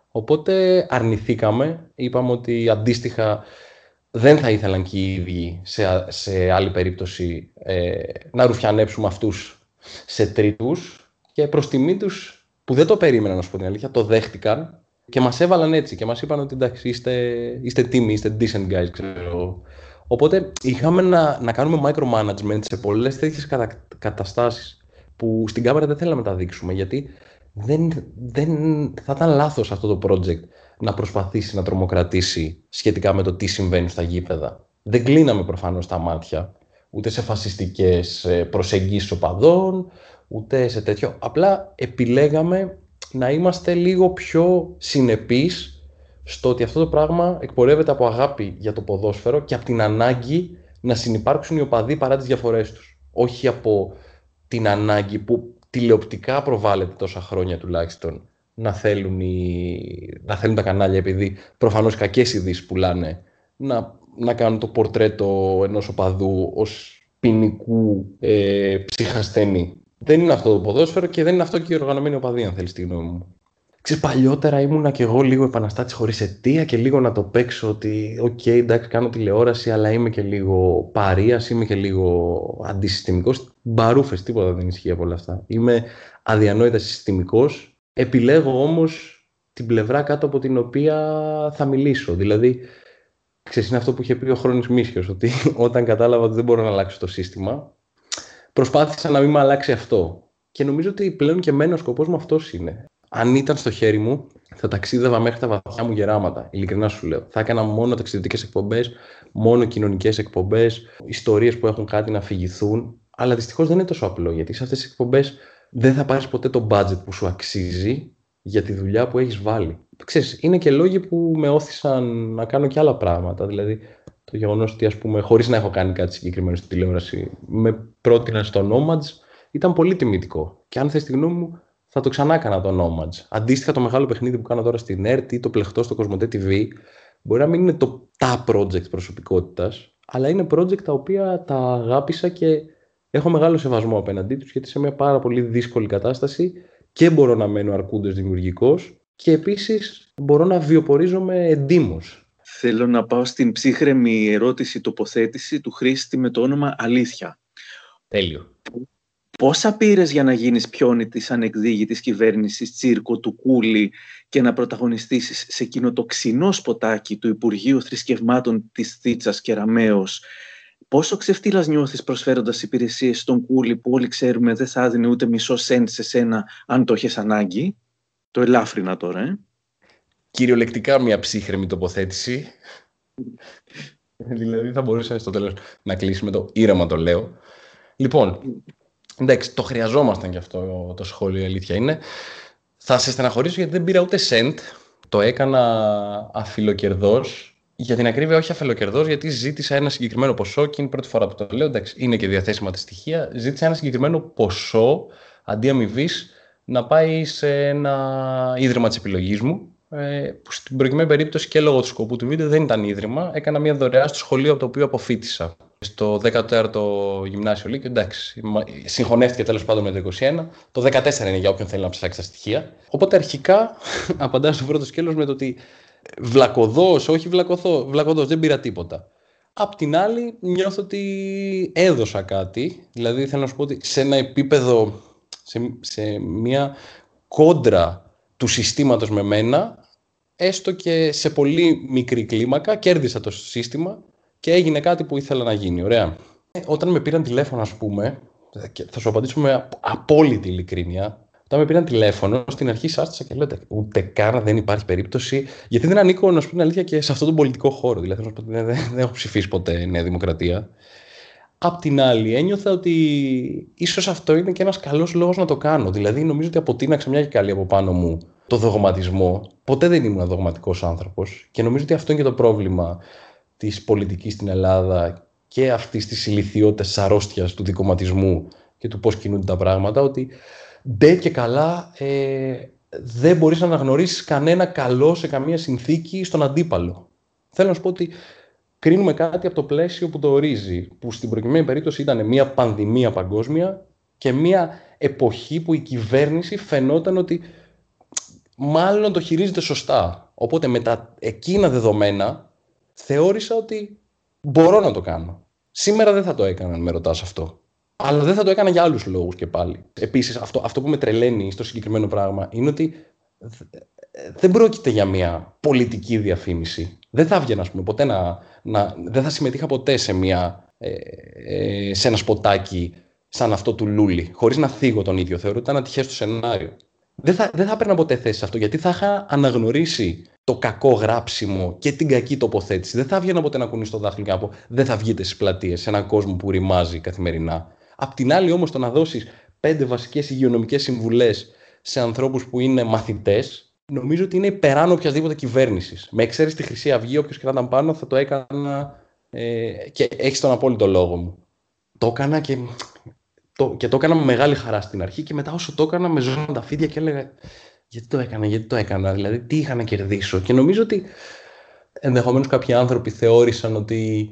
Οπότε αρνηθήκαμε, είπαμε ότι αντίστοιχα δεν θα ήθελαν και οι ίδιοι σε, σε άλλη περίπτωση ε, να ρουφιανέψουμε αυτούς σε τρίτους και προς τιμή τους που δεν το περίμεναν να σου πω την αλήθεια, το δέχτηκαν και μας έβαλαν έτσι και μας είπαν ότι εντάξει είστε, είστε τίμοι, είστε decent guys ξέρω. Οπότε είχαμε να, να κάνουμε micromanagement σε πολλές τέτοιες κατα, καταστάσεις που στην κάμερα δεν θέλαμε να τα δείξουμε γιατί δεν, δεν θα ήταν λάθος αυτό το project να προσπαθήσει να τρομοκρατήσει σχετικά με το τι συμβαίνει στα γήπεδα. Δεν κλείναμε προφανώς τα μάτια ούτε σε φασιστικές ε, προσεγγίσεις οπαδών, ούτε σε τέτοιο. Απλά επιλέγαμε να είμαστε λίγο πιο συνεπείς στο ότι αυτό το πράγμα εκπορεύεται από αγάπη για το ποδόσφαιρο και από την ανάγκη να συνεπάρξουν οι οπαδοί παρά τις διαφορές τους. Όχι από την ανάγκη που τηλεοπτικά προβάλλεται τόσα χρόνια τουλάχιστον να θέλουν, οι... να θέλουν τα κανάλια επειδή προφανώς κακές ειδήσεις πουλάνε να, να κάνουν το πορτρέτο ενός οπαδού ως ποινικού ε, ψυχασθενή. Δεν είναι αυτό το ποδόσφαιρο και δεν είναι αυτό και η οργανωμένη οπαδή αν θέλεις τη γνώμη μου. Ξέρεις, παλιότερα ήμουνα και εγώ λίγο επαναστάτης χωρίς αιτία και λίγο να το παίξω ότι OK, okay, εντάξει, κάνω τηλεόραση, αλλά είμαι και λίγο παρείας, είμαι και λίγο αντισυστημικός. Μπαρούφες, τίποτα δεν ισχύει από όλα αυτά. Είμαι αδιανόητα συστημικός, επιλέγω όμως την πλευρά κάτω από την οποία θα μιλήσω. Δηλαδή, ξέρεις, είναι αυτό που είχε πει ο Χρόνης Μίσιος, ότι όταν κατάλαβα ότι δεν μπορώ να αλλάξω το σύστημα, προσπάθησα να μην με αλλάξει αυτό. Και νομίζω ότι πλέον και εμένα ο σκοπός μου αυτός είναι αν ήταν στο χέρι μου, θα ταξίδευα μέχρι τα βαθιά μου γεράματα. Ειλικρινά σου λέω. Θα έκανα μόνο ταξιδιωτικές εκπομπές, μόνο κοινωνικές εκπομπές, ιστορίες που έχουν κάτι να αφηγηθούν. Αλλά δυστυχώς δεν είναι τόσο απλό γιατί σε αυτές τις εκπομπές δεν θα πάρεις ποτέ το budget που σου αξίζει για τη δουλειά που έχεις βάλει. Ξέρεις, είναι και λόγοι που με όθησαν να κάνω και άλλα πράγματα. Δηλαδή, το γεγονός ότι, ας πούμε, χωρίς να έχω κάνει κάτι συγκεκριμένο στη τηλεόραση, με πρότειναν στο Nomads, ήταν πολύ τιμητικό. Και αν θες τη γνώμη μου, θα το ξανά έκανα το Nomads. Αντίστοιχα το μεγάλο παιχνίδι που κάνω τώρα στην ERT ή το πλεχτό στο Cosmote TV μπορεί να μην είναι το τα project προσωπικότητας, αλλά είναι project τα οποία τα αγάπησα και έχω μεγάλο σεβασμό απέναντί τους γιατί σε μια πάρα πολύ δύσκολη κατάσταση και μπορώ να μένω αρκούντος δημιουργικός και επίσης μπορώ να βιοπορίζομαι εντύμως. Θέλω να πάω στην ψύχρεμη ερώτηση τοποθέτηση του χρήστη με το όνομα Αλήθεια. Τέλειο. Πόσα πήρες για να γίνεις πιόνι της ανεκδίγητης κυβέρνησης τσίρκο του Κούλι και να πρωταγωνιστήσεις σε εκείνο το ξινό σποτάκι του Υπουργείου Θρησκευμάτων της Θήτσας Κεραμέως. Πόσο ξεφτύλας νιώθεις προσφέροντας υπηρεσίες στον Κούλι που όλοι ξέρουμε δεν θα έδινε ούτε μισό σέντ σε σένα αν το έχεις ανάγκη; Το ελάφρυνα τώρα, ε. Κυριολεκτικά μια ψύχρεμη τοποθέτηση. δηλαδή θα μπορούσε στο τέλος να κλείσει με το ήρεμα το λέω. Λοιπόν, Εντάξει, το χρειαζόμασταν και αυτό το σχόλιο, η αλήθεια είναι. Θα σε στεναχωρήσω γιατί δεν πήρα ούτε σεντ. Το έκανα αφιλοκερδός. Για την ακρίβεια, όχι αφιλοκερδός, γιατί ζήτησα ένα συγκεκριμένο ποσό και είναι η πρώτη φορά που το λέω. Εντάξει, είναι και διαθέσιμα τα στοιχεία. Ζήτησα ένα συγκεκριμένο ποσό αντί αμοιβή να πάει σε ένα ίδρυμα της επιλογής μου. Ε, που στην προκειμένη περίπτωση και λόγω του σκοπού του βίντεο δεν ήταν ίδρυμα. Έκανα μια δωρεά στο σχολείο από το οποίο αποφύτησα στο 14ο γυμνάσιο Λύκειο, εντάξει, συγχωνεύτηκε τέλος πάντων με το 21. Το 14 είναι για όποιον θέλει να ψάξει τα στοιχεία. Οπότε αρχικά απαντάω στο πρώτο σκέλος με το ότι βλακοδό, όχι βλακωθώ, βλακοδό, δεν πήρα τίποτα. Απ' την άλλη, νιώθω ότι έδωσα κάτι. Δηλαδή, θέλω να σου πω ότι σε ένα επίπεδο, σε, σε μια κόντρα του συστήματος με μένα, έστω και σε πολύ μικρή κλίμακα, κέρδισα το σύστημα και έγινε κάτι που ήθελα να γίνει. Ωραία. Ε, όταν με πήραν τηλέφωνο, ας πούμε, και θα σου απαντήσω με απόλυτη ειλικρίνεια, όταν με πήραν τηλέφωνο, στην αρχή σάστησα και λέω ούτε καν δεν υπάρχει περίπτωση. Γιατί δεν ανήκω, να σου πω την αλήθεια, και σε αυτόν τον πολιτικό χώρο. Δηλαδή, να σου πω, δεν, δεν, δεν έχω ψηφίσει ποτέ Νέα Δημοκρατία. Απ' την άλλη, ένιωθα ότι ίσως αυτό είναι και ένας καλός λόγος να το κάνω. Δηλαδή, νομίζω ότι αποτείναξα μια και καλή από πάνω μου το δογματισμό. Ποτέ δεν ήμουν δογματικός άνθρωπος και νομίζω ότι αυτό είναι και το πρόβλημα της πολιτικής στην Ελλάδα και αυτής της ηλικιότητας αρρώστιας του δικοματισμού και του πώς κινούνται τα πράγματα, ότι ντε και καλά ε, δεν μπορείς να αναγνωρίσεις κανένα καλό σε καμία συνθήκη στον αντίπαλο. Θέλω να σου πω ότι κρίνουμε κάτι από το πλαίσιο που το ορίζει, που στην προκειμένη περίπτωση ήταν μια πανδημία παγκόσμια και μια εποχή που η κυβέρνηση φαινόταν ότι μάλλον το χειρίζεται σωστά. Οπότε με τα εκείνα δεδομένα θεώρησα ότι μπορώ να το κάνω. Σήμερα δεν θα το έκανα, αν με ρωτάς αυτό. Αλλά δεν θα το έκανα για άλλους λόγους και πάλι. Επίσης, αυτό, αυτό που με τρελαίνει στο συγκεκριμένο πράγμα είναι ότι δεν πρόκειται για μια πολιτική διαφήμιση. Δεν θα έβγαινα, πούμε, ποτέ να, να, δεν θα συμμετείχα ποτέ σε, μια, ε, ε, σε ένα σποτάκι σαν αυτό του Λούλη, χωρίς να θίγω τον ίδιο. Θεωρώ ότι ήταν ατυχές το σενάριο. Δεν θα, δεν θα έπαιρνα ποτέ θέση σε αυτό, γιατί θα είχα αναγνωρίσει το κακό γράψιμο και την κακή τοποθέτηση. Δεν θα έβγαινα ποτέ να κουνήσω το δάχτυλο και να πω Δεν θα βγείτε στις πλατείες, σε έναν κόσμο που ρημάζει καθημερινά. Απ' την άλλη, όμως, το να δώσεις πέντε βασικές υγειονομικές συμβουλές σε ανθρώπους που είναι μαθητές, νομίζω ότι είναι υπεράνω οποιασδήποτε κυβέρνησης. Με εξαίρεση τη Χρυσή Αυγή, όποιος και να ήταν πάνω, θα το έκανα. Ε, και έχει τον απόλυτο λόγο μου. Το έκανα και το, και το έκανα με μεγάλη χαρά στην αρχή και μετά όσο το έκανα με ζώναν τα φίδια και έλεγα γιατί το έκανα, γιατί το έκανα, δηλαδή τι είχα να κερδίσω. Και νομίζω ότι ενδεχομένως κάποιοι άνθρωποι θεώρησαν ότι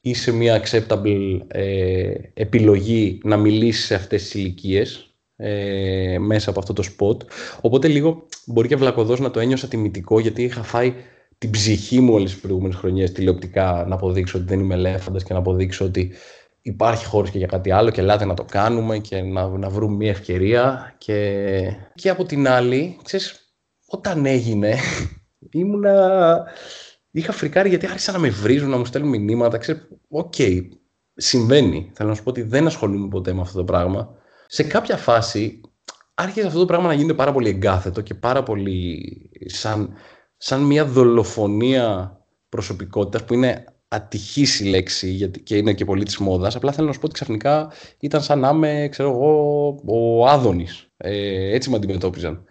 είσαι μια acceptable ε, επιλογή να μιλήσεις σε αυτές τις ηλικίες ε, μέσα από αυτό το spot. Οπότε λίγο μπορεί και βλακοδός να το ένιωσα τιμητικό γιατί είχα φάει την ψυχή μου όλες τις προηγούμενες χρονιές τηλεοπτικά να αποδείξω ότι δεν είμαι ελέφαντας και να αποδείξω ότι υπάρχει χώρος και για κάτι άλλο και ελάτε να το κάνουμε και να, να βρούμε μια ευκαιρία και, και από την άλλη, ξέρεις, όταν έγινε ήμουνα... Είχα φρικάρει γιατί άρχισαν να με βρίζουν, να μου στέλνουν μηνύματα. Ξέρεις, OK, okay, συμβαίνει. Θέλω να σου πω ότι δεν ασχολούμαι ποτέ με αυτό το πράγμα. Σε κάποια φάση άρχισε αυτό το πράγμα να γίνεται πάρα πολύ εγκάθετο και πάρα πολύ σαν, σαν μια δολοφονία προσωπικότητας που είναι ατυχής η λέξη γιατί και είναι και πολύ της μόδας. Απλά θέλω να σου πω ότι ξαφνικά ήταν σαν να είμαι, ξέρω εγώ, ο Άδωνης. Ε, έτσι με αντιμετώπιζαν.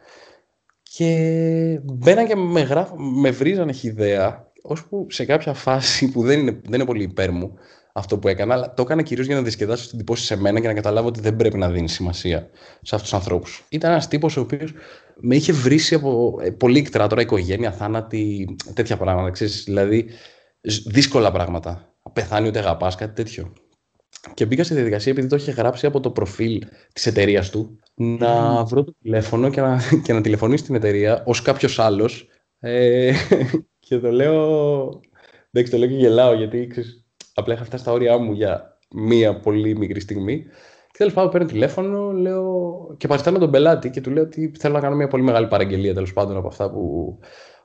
Και μπαίναν και με, γράφ, με βρίζανε ιδέα, ώσπου σε κάποια φάση που δεν είναι, δεν είναι πολύ υπέρ μου αυτό που έκανα, αλλά το έκανα κυρίως για να διασκεδάσω την τυπώση σε μένα και να καταλάβω ότι δεν πρέπει να δίνει σημασία σε αυτούς τους ανθρώπους. Ήταν ένας τύπος ο οποίος με είχε βρήσει από ε, πολύ κτρά τώρα, οικογένεια, θάνατη, τέτοια πράγματα. Ξέρεις, δηλαδή, δύσκολα πράγματα. Πεθάνει ούτε αγαπάς, κάτι τέτοιο. Και μπήκα στη διαδικασία, επειδή το είχε γράψει από το προφίλ της εταιρείας του, να βρω το τηλέφωνο και να, και να τηλεφωνήσει στην εταιρεία ως κάποιος άλλος. Ε, και το λέω. Εντάξει, το λέω και γελάω, γιατί ξέρεις, απλά είχα φτάσει στα όρια μου για μία πολύ μικρή στιγμή. Και τέλος πάντων παίρνω τηλέφωνο λέω, και παριστάνω τον πελάτη και του λέω ότι θέλω να κάνω μια πολύ μεγάλη παραγγελία τέλος πάντων από αυτά που,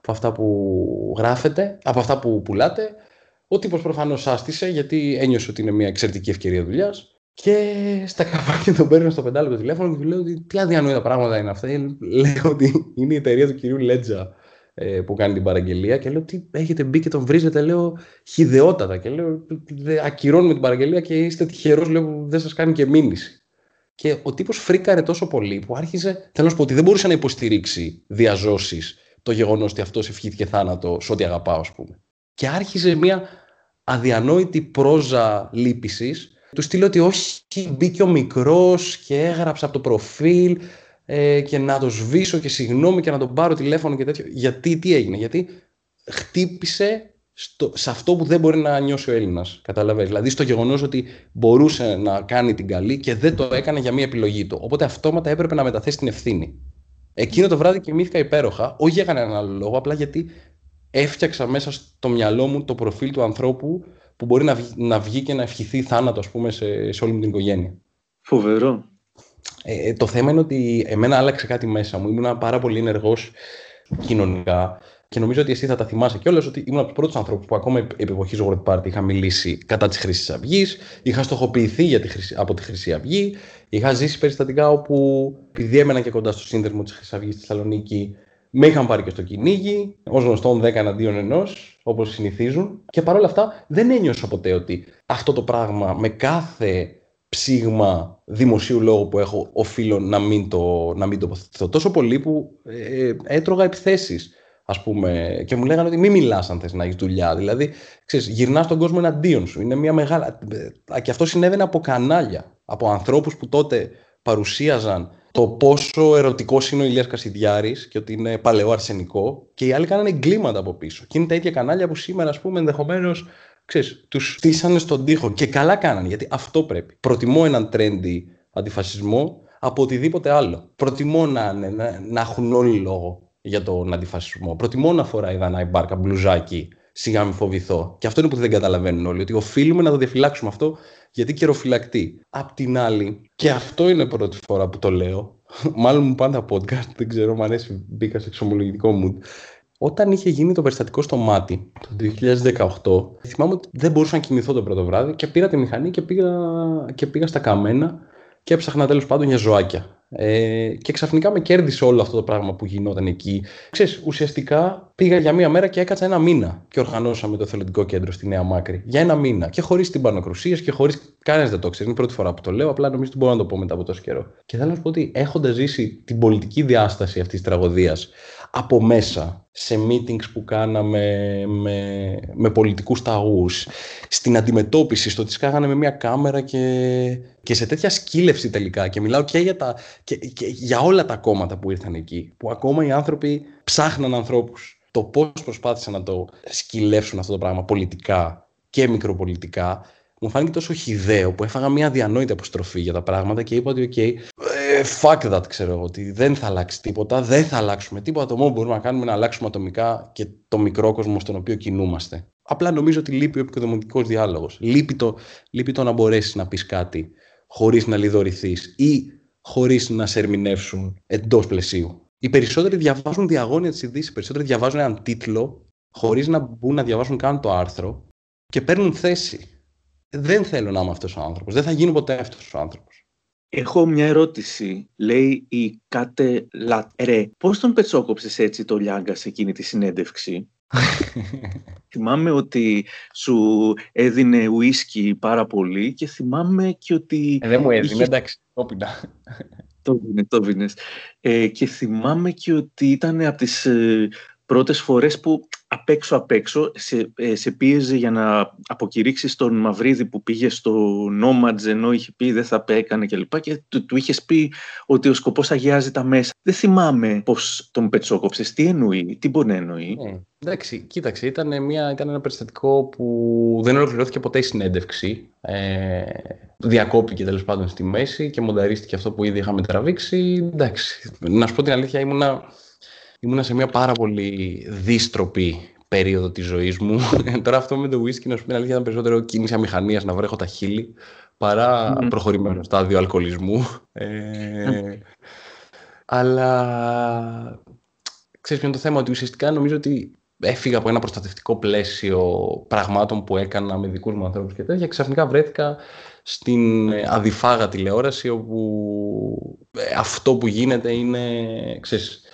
από αυτά που γράφετε, από αυτά που πουλάτε. Ο τύπος προφανώς άστησε γιατί ένιωσε ότι είναι μια εξαιρετική ευκαιρία δουλειάς. Και στα καπάκια τον παίρνω στο πεντάλεπτο τηλέφωνο και του λέω ότι τι αδιανόητα πράγματα είναι αυτά. Λέω ότι είναι η εταιρεία του κυρίου Λέτζα ε, που κάνει την παραγγελία και λέω ότι έχετε μπει και τον βρίζετε, λέω χιδεότατα και λέω ακυρώνουμε την παραγγελία και είστε τυχερός, λέω που δεν σας κάνει και μήνυση. Και ο τύπος φρίκαρε τόσο πολύ που άρχισε, θέλω να σου πω ότι δεν μπορούσε να υποστηρίξει διαζώσεις το γεγονός ότι αυτός ευχήθηκε θάνατο σε ό,τι αγαπάω, ας πούμε. Και άρχισε μια αδιανόητη πρόζα λύπησης. Του στείλω ότι όχι, μπήκε ο μικρός και έγραψε από το προφίλ ε, και να το σβήσω και συγγνώμη και να τον πάρω τηλέφωνο και τέτοιο. Γιατί, τι έγινε, γιατί χτύπησε στο, σε αυτό που δεν μπορεί να νιώσει ο Έλληνας. Καταλαβαίνεις. Δηλαδή στο γεγονός ότι μπορούσε να κάνει την καλή και δεν το έκανε για μία επιλογή του. Οπότε αυτόματα έπρεπε να μεταθέσει την ευθύνη. Εκείνο το βράδυ κοιμήθηκα υπέροχα, όχι για κανέναν άλλο λόγο, απλά γιατί έφτιαξα μέσα στο μυαλό μου το προφίλ του ανθρώπου που μπορεί να, βγει, να βγει και να ευχηθεί θάνατο, ας πούμε, σε, σε όλη μου την οικογένεια. Φοβερό. Ε, το θέμα είναι ότι εμένα άλλαξε κάτι μέσα μου. Ήμουν πάρα πολύ ενεργός κοινωνικά και νομίζω ότι εσύ θα τα θυμάσαι κιόλας ότι ήμουν από τους πρώτους ανθρώπους που ακόμα επί εποχής World Party είχα μιλήσει κατά της Χρυσή Αυγής, είχα στοχοποιηθεί για τη χρυσή, από τη Χρυσή Αυγή, είχα ζήσει περιστατικά όπου επειδή έμενα και κοντά στο σύνδεσμο της Χρυσής Αυγής στη Θεσσαλονίκη, με είχαν πάρει και στο κυνήγι, ως γνωστόν 10 εναντίον ενός, όπως συνηθίζουν. Και παρόλα αυτά δεν ένιωσα ποτέ ότι αυτό το πράγμα με κάθε ψήγμα δημοσίου λόγου που έχω οφείλω να μην το, να μην τοποθετηθώ. Τόσο πολύ που ε, ε έτρωγα επιθέσεις ας πούμε, και μου λέγανε ότι μην μιλάς αν θες να έχεις δουλειά. Δηλαδή, ξέρεις, γυρνάς τον κόσμο εναντίον σου. Είναι μια μεγάλη... Και αυτό συνέβαινε από κανάλια, από ανθρώπους που τότε παρουσίαζαν το πόσο ερωτικός είναι ο Ηλίας Κασιδιάρης και ότι είναι παλαιό αρσενικό και οι άλλοι κάνανε εγκλήματα από πίσω. Και είναι τα ίδια κανάλια που σήμερα, ας πούμε, ενδεχομένως ξέρεις, τους στήσανε στον τοίχο και καλά κάνανε, γιατί αυτό πρέπει. Προτιμώ έναν τρέντι αντιφασισμό από οτιδήποτε άλλο. Προτιμώ να, να, να έχουν όλοι λόγο για τον αντιφασισμό. Προτιμώ να φοράει Δανάη Μπάρκα μπλουζάκι, σιγά μη φοβηθώ. Και αυτό είναι που δεν καταλαβαίνουν όλοι, ότι οφείλουμε να το διαφυλάξουμε αυτό γιατί καιροφυλακτεί. Απ' την άλλη, και αυτό είναι πρώτη φορά που το λέω, μάλλον μου πάντα podcast, δεν ξέρω, μου αρέσει, μπήκα σε εξομολογητικό mood. Όταν είχε γίνει το περιστατικό στο μάτι το 2018, θυμάμαι ότι δεν μπορούσα να κοιμηθώ το πρώτο βράδυ και πήρα τη μηχανή και πήγα, και πήγα στα καμένα και έψαχνα τέλος πάντων για ζωάκια. Ε, και ξαφνικά με κέρδισε όλο αυτό το πράγμα που γινόταν εκεί. Ξέρεις, ουσιαστικά πήγα για μία μέρα και έκατσα ένα μήνα και οργανώσαμε το εθελοντικό κέντρο στη Νέα Μάκρη. Για ένα μήνα. Και χωρίς την πανοκρουσίας και χωρίς. Κανένας δεν το ξέρει. Είναι η πρώτη φορά που το λέω. Απλά νομίζω ότι μπορώ να το πω μετά από τόσο καιρό. Και θέλω να σου πω ότι έχοντας ζήσει την πολιτική διάσταση αυτής της τραγωδίας από μέσα, σε meetings που κάναμε με, με πολιτικούς ταγούς, στην αντιμετώπιση, στο ότι σκάγανε με μια κάμερα και, και σε τέτοια σκύλευση τελικά. Και μιλάω και για, τα, και, και για όλα τα κόμματα που ήρθαν εκεί, που ακόμα οι άνθρωποι ψάχναν ανθρώπους. Το πώς προσπάθησαν να το σκυλεύσουν αυτό το πράγμα πολιτικά και μικροπολιτικά μου φάνηκε τόσο χιδαίο που έφαγα μια διανόητη αποστροφή για τα πράγματα και είπα ότι, OK, ε, fuck that, ξέρω εγώ, ότι δεν θα αλλάξει τίποτα, δεν θα αλλάξουμε τίποτα. Το μόνο που μπορούμε να κάνουμε είναι να αλλάξουμε ατομικά και το μικρό κόσμο στον οποίο κινούμαστε. Απλά νομίζω ότι λείπει ο επικοδομητικός διάλογος. Λείπει το, λείπει το να μπορέσεις να πεις κάτι χωρίς να λιδωρηθείς ή χωρίς να σε ερμηνεύσουν εντός πλαισίου. Οι περισσότεροι διαβάζουν διαγώνια της ειδήσει, οι περισσότεροι διαβάζουν έναν τίτλο χωρίς να μπουν να διαβάσουν καν το άρθρο και παίρνουν θέση δεν θέλω να είμαι αυτός ο άνθρωπος. Δεν θα γίνω ποτέ αυτός ο άνθρωπος. Έχω μια ερώτηση. Λέει η Κάτε Λατρέ. Πώς τον πετσόκοψες έτσι το Λιάγκα σε εκείνη τη συνέντευξη; θυμάμαι ότι σου έδινε ουίσκι πάρα πολύ και θυμάμαι και ότι... Ε, δεν μου έδινε, είχε... εντάξει, όπινα. το έδινε, το έδινες. Ε, και θυμάμαι και ότι ήταν από τις ε, πρώτες φορές που απ' έξω απ' έξω σε, ε, σε πίεζε για να αποκηρύξεις τον Μαυρίδη που πήγε στο Nomads ενώ είχε πει δεν θα έκανε κλπ. Και, και του, του είχες πει ότι ο σκοπός αγιάζει τα μέσα. Δεν θυμάμαι πώς τον πετσόκοψες. Τι εννοεί, τι μπορεί να εννοεί; Ναι. Εντάξει, κοίταξε, ήταν, μια, ήταν ένα περιστατικό που δεν ολοκληρώθηκε ποτέ η συνέντευξη. Ε, διακόπηκε τέλος πάντων στη μέση και μονταρίστηκε αυτό που ήδη είχαμε τραβήξει. Εντάξει, να σου πω την αλήθεια, ήμουνα ήμουνα σε μια πάρα πολύ δίστροπη περίοδο της ζωής μου. Τώρα αυτό με το whisky, να σου πει αλήθεια, ήταν περισσότερο κίνηση αμηχανίας να βρέχω τα χείλη παρά mm. προχωρημένο στάδιο αλκοολισμού. Ε, αλλά ξέρεις ποιο είναι το θέμα, ότι ουσιαστικά νομίζω ότι έφυγα από ένα προστατευτικό πλαίσιο πραγμάτων που έκανα με δικούς μου ανθρώπους και τέτοια και ξαφνικά βρέθηκα στην αδιφάγα τηλεόραση όπου ε, αυτό που γίνεται είναι, ξέρεις,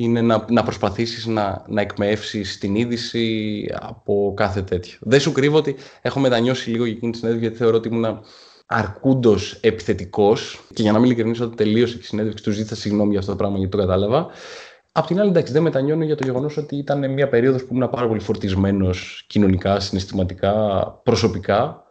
είναι να, να προσπαθήσεις να, να εκμεύσεις την είδηση από κάθε τέτοιο. Δεν σου κρύβω ότι έχω μετανιώσει λίγο για εκείνη τη συνέντευξη γιατί θεωρώ ότι ήμουν αρκούντος επιθετικός και για να μην ειλικρινήσω ότι τελείωσε η συνέντευξη του ζήτησα συγγνώμη για αυτό το πράγμα γιατί το κατάλαβα. Απ' την άλλη, εντάξει, δεν μετανιώνω για το γεγονός ότι ήταν μια περίοδος που ήμουν πάρα πολύ φορτισμένος κοινωνικά, συναισθηματικά, προσωπικά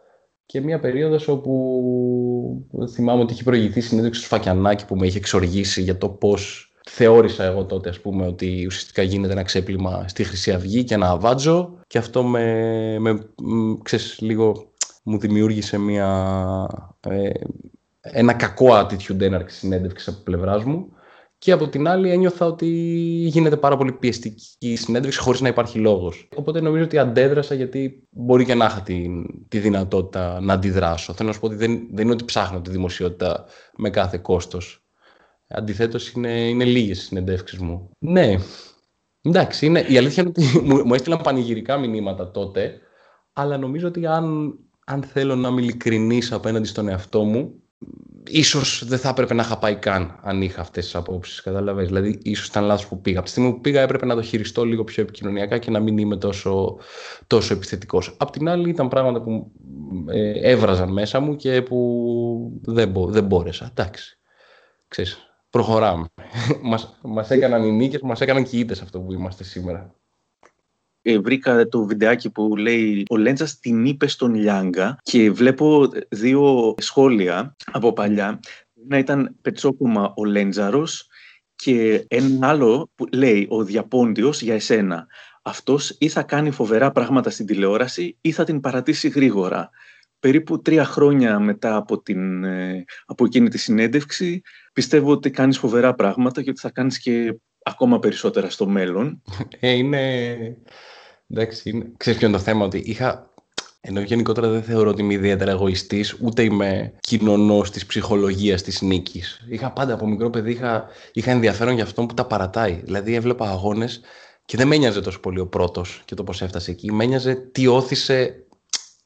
και μια περίοδος όπου θυμάμαι ότι είχε προηγηθεί συνέντευξη του Φακιανάκη που με είχε εξοργήσει για το πώς θεώρησα εγώ τότε ας πούμε ότι ουσιαστικά γίνεται ένα ξέπλυμα στη Χρυσή Αυγή και ένα αβάτζο και αυτό με, με ξέρεις, λίγο μου δημιούργησε μια, ε, ένα κακό attitude έναρξη συνέντευξης από πλευράς μου και από την άλλη ένιωθα ότι γίνεται πάρα πολύ πιεστική η συνέντευξη χωρίς να υπάρχει λόγος. Οπότε νομίζω ότι αντέδρασα γιατί μπορεί και να είχα τη, τη δυνατότητα να αντιδράσω. Θέλω να σου πω ότι δεν, δεν είναι ότι ψάχνω τη δημοσιότητα με κάθε κόστος. Αντιθέτως είναι, είναι λίγες οι συνεντεύξεις μου. Ναι, εντάξει, είναι, η αλήθεια είναι ότι μου, μου έστειλαν πανηγυρικά μηνύματα τότε, αλλά νομίζω ότι αν, αν θέλω να είμαι ειλικρινής απέναντι στον εαυτό μου, ίσως δεν θα έπρεπε να είχα πάει καν αν είχα αυτές τις απόψεις, καταλαβαίνεις. Δηλαδή, ίσως ήταν λάθος που πήγα. Από τη στιγμή που πήγα έπρεπε να το χειριστώ λίγο πιο επικοινωνιακά και να μην είμαι τόσο, τόσο επιθετικός. Απ' την άλλη ήταν πράγματα που ε, έβραζαν μέσα μου και που δεν, δεν μπόρεσα. Εντάξει, ξέρεις, προχωράμε. μας, μας έκαναν οι νίκες, μας έκαναν και οι ήττες αυτό που είμαστε σήμερα. Ε, βρήκα το βιντεάκι που λέει ο Λέντζας την είπε στον Λιάγκα και βλέπω δύο σχόλια από παλιά. Να ήταν πετσόκομα ο Λέντζαρος και ένα άλλο που λέει ο Διαπόντιος για εσένα. Αυτός ή θα κάνει φοβερά πράγματα στην τηλεόραση ή θα την παρατήσει γρήγορα. Περίπου τρία χρόνια μετά από, την, ε, από εκείνη τη συνέντευξη πιστεύω ότι κάνεις φοβερά πράγματα και ότι θα κάνεις και ακόμα περισσότερα στο μέλλον. Ε, είναι... Εντάξει, είναι... ξέρεις ποιο είναι το θέμα, ότι είχα... Ενώ γενικότερα δεν θεωρώ ότι είμαι ιδιαίτερα εγωιστής, ούτε είμαι κοινωνός της ψυχολογίας της νίκης. Είχα πάντα από μικρό παιδί είχα, είχα ενδιαφέρον για αυτόν που τα παρατάει. Δηλαδή, έβλεπα αγώνες και δεν με ένοιαζε τόσο πολύ ο πρώτος και το πώς έφτασε εκεί. Με ένοιαζε τι όθησε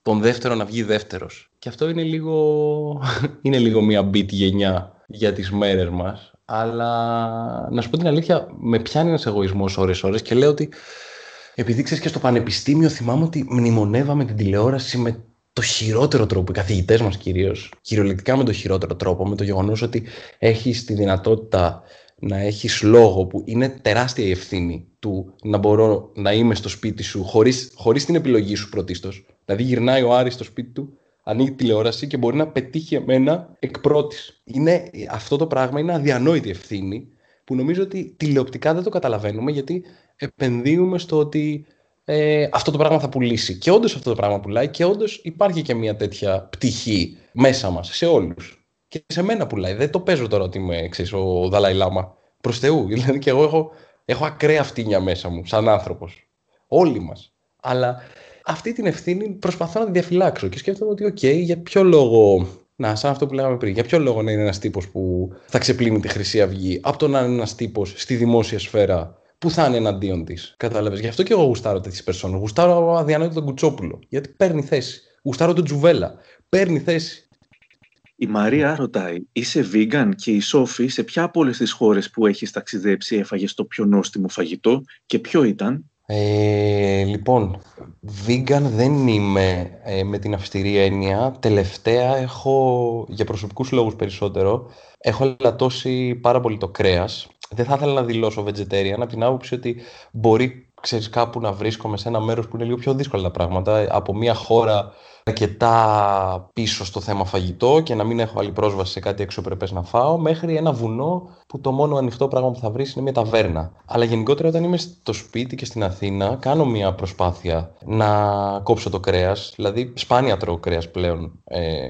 τον δεύτερο να βγει δεύτερος. Και αυτό είναι λίγο, είναι λίγο μια beat γενιά για τις μέρες μας. Αλλά να σου πω την αλήθεια, με πιάνει ένας εγωισμός ώρες-ώρες και λέω ότι επειδή ξέρεις και στο πανεπιστήμιο θυμάμαι ότι μνημονεύαμε την τηλεόραση με το χειρότερο τρόπο, οι καθηγητές μας κυρίως, κυριολεκτικά με το χειρότερο τρόπο, με το γεγονός ότι έχεις τη δυνατότητα να έχεις λόγο που είναι τεράστια η ευθύνη του να μπορώ να είμαι στο σπίτι σου χωρίς, χωρίς την επιλογή σου πρωτίστως. Δηλαδή γυρνάει ο Άρης στο σπίτι του, ανοίγει τηλεόραση και μπορεί να πετύχει εμένα εκ πρώτης. Είναι, αυτό το πράγμα είναι αδιανόητη ευθύνη που νομίζω ότι τηλεοπτικά δεν το καταλαβαίνουμε γιατί επενδύουμε στο ότι ε, αυτό το πράγμα θα πουλήσει. Και όντως αυτό το πράγμα πουλάει και όντως υπάρχει και μια τέτοια πτυχή μέσα μας, σε όλους. Και σε μένα πουλάει. Δεν το παίζω τώρα ότι είμαι ξέρεις, ο Δαλάη Λάμα. Προς Θεού. Δηλαδή και εγώ έχω, έχω ακραία φτήνια μέσα μου, σαν άνθρωπος. Όλοι μας. Αλλά αυτή την ευθύνη προσπαθώ να τη διαφυλάξω και σκέφτομαι ότι, οκ, για ποιο λόγο. Να, σαν αυτό που λέγαμε πριν, για ποιο λόγο να είναι ένας τύπος που θα ξεπλύνει τη Χρυσή Αυγή, από το να είναι ένας τύπος στη δημόσια σφαίρα που θα είναι εναντίον της. Κατάλαβες. Γι' αυτό και εγώ γουστάρω τέτοιες περσόνες. Γουστάρω αδιανόητο τον Κουτσόπουλο. Γιατί παίρνει θέση. Γουστάρω τον Τζουβέλα. Παίρνει θέση. Η Μαρία ρωτάει, είσαι vegan και η Σόφη σε ποια από όλες τις χώρες που έχεις ταξιδέψει έφαγες το πιο νόστιμο φαγητό και ποιο ήταν; Ε, λοιπόν, vegan δεν είμαι ε, με την αυστηρή έννοια. Τελευταία έχω, για προσωπικούς λόγους περισσότερο, έχω λατώσει πάρα πολύ το κρέας. Δεν θα ήθελα να δηλώσω vegetarian, από την άποψη ότι μπορεί ξέρεις, κάπου να βρίσκομαι σε ένα μέρος που είναι λίγο πιο δύσκολα τα πράγματα, από μια χώρα αρκετά πίσω στο θέμα φαγητό και να μην έχω άλλη πρόσβαση σε κάτι αξιοπρεπέ να φάω, μέχρι ένα βουνό που το μόνο ανοιχτό πράγμα που θα βρεις είναι μια ταβέρνα. Αλλά γενικότερα όταν είμαι στο σπίτι και στην Αθήνα, κάνω μια προσπάθεια να κόψω το κρέας. Δηλαδή, σπάνια τρώω κρέας πλέον ε,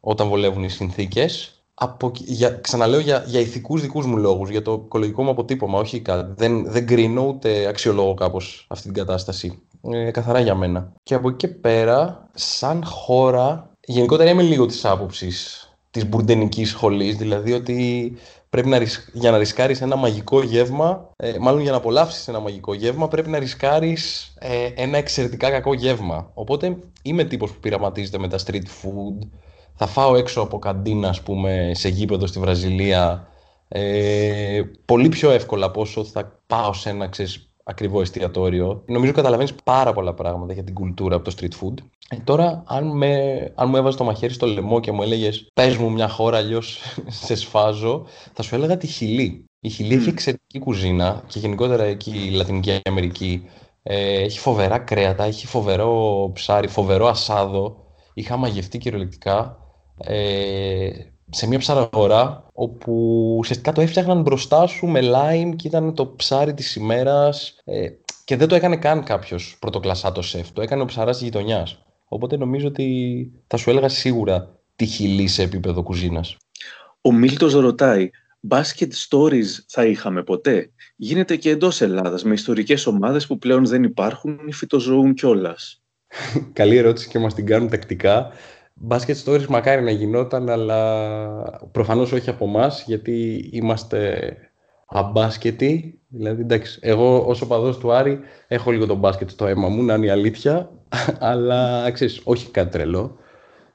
όταν βολεύουν οι συνθήκες. Από, για, ξαναλέω για, για ηθικούς δικούς μου λόγους, για το οικολογικό μου αποτύπωμα, όχι κάτι. Δεν, δεν κρίνω ούτε αξιολόγω κάπως αυτή την κατάσταση ε, καθαρά για μένα. Και από εκεί και πέρα, σαν χώρα, γενικότερα είμαι λίγο της άποψης της μπουρντενικής σχολής, δηλαδή ότι πρέπει να, για να ρισκάρεις ένα μαγικό γεύμα, ε, μάλλον για να απολαύσεις ένα μαγικό γεύμα, πρέπει να ρισκάρεις ε, ένα εξαιρετικά κακό γεύμα. Οπότε είμαι τύπος που πειραματίζεται με τα street food, θα φάω έξω από καντίνα, ας πούμε, σε γήπεδο στη Βραζιλία, ε, πολύ πιο εύκολα από όσο θα πάω σε ένα, ξέρεις, ακριβό εστιατόριο. Νομίζω καταλαβαίνεις πάρα πολλά πράγματα για την κουλτούρα από το street food. Ε, τώρα, αν, με, αν μου έβαζε το μαχαίρι στο λαιμό και μου έλεγες Πες μου μια χώρα, αλλιώς σε σφάζω, θα σου έλεγα τη Χιλή. Η Χιλή έχει εξαιρετική κουζίνα και γενικότερα εκεί η Λατινική Αμερική ε, έχει φοβερά κρέατα, έχει φοβερό ψάρι, φοβερό ασάδο. Είχα μαγευτεί κυριολεκτικά. Ε, σε μια ψαραγορά όπου ουσιαστικά το έφτιαχναν μπροστά σου με lime και ήταν το ψάρι της ημέρας ε, και δεν το έκανε καν κάποιος πρωτοκλασσάτο σεφ, το έκανε ο ψαράς της γειτονιάς. Οπότε νομίζω ότι θα σου έλεγα σίγουρα τη χιλή σε επίπεδο κουζίνας. Ο Μίλτος ρωτάει, Basket stories θα είχαμε ποτέ; Γίνεται και εντός Ελλάδας με ιστορικές ομάδες που πλέον δεν υπάρχουν ή φυτοζωούν κιόλας; Καλή ερώτηση και μας την κάνουν τακτικά. Basket stories μακάρι να γινόταν, αλλά προφανώς όχι από εμάς, γιατί είμαστε αμπάσκετοι. Δηλαδή, εντάξει, εγώ ως οπαδός του Άρη έχω λίγο τον μπάσκετ στο αίμα μου, να είναι η αλήθεια, αλλά ξέρεις, όχι κάτι τρελό.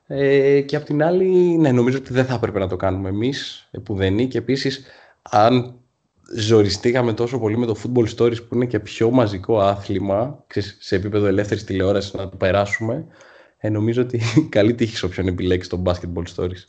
Ε, και απ' την άλλη, ναι, νομίζω ότι δεν θα έπρεπε να το κάνουμε εμείς, επουδενή, και επίσης, αν ζοριστήκαμε τόσο πολύ με το football stories που είναι και πιο μαζικό άθλημα, ξέρεις, σε επίπεδο ελεύθερης τηλεόρασης να το περάσουμε, ε, νομίζω ότι καλή τύχη σε όποιον επιλέξει το basketball stories.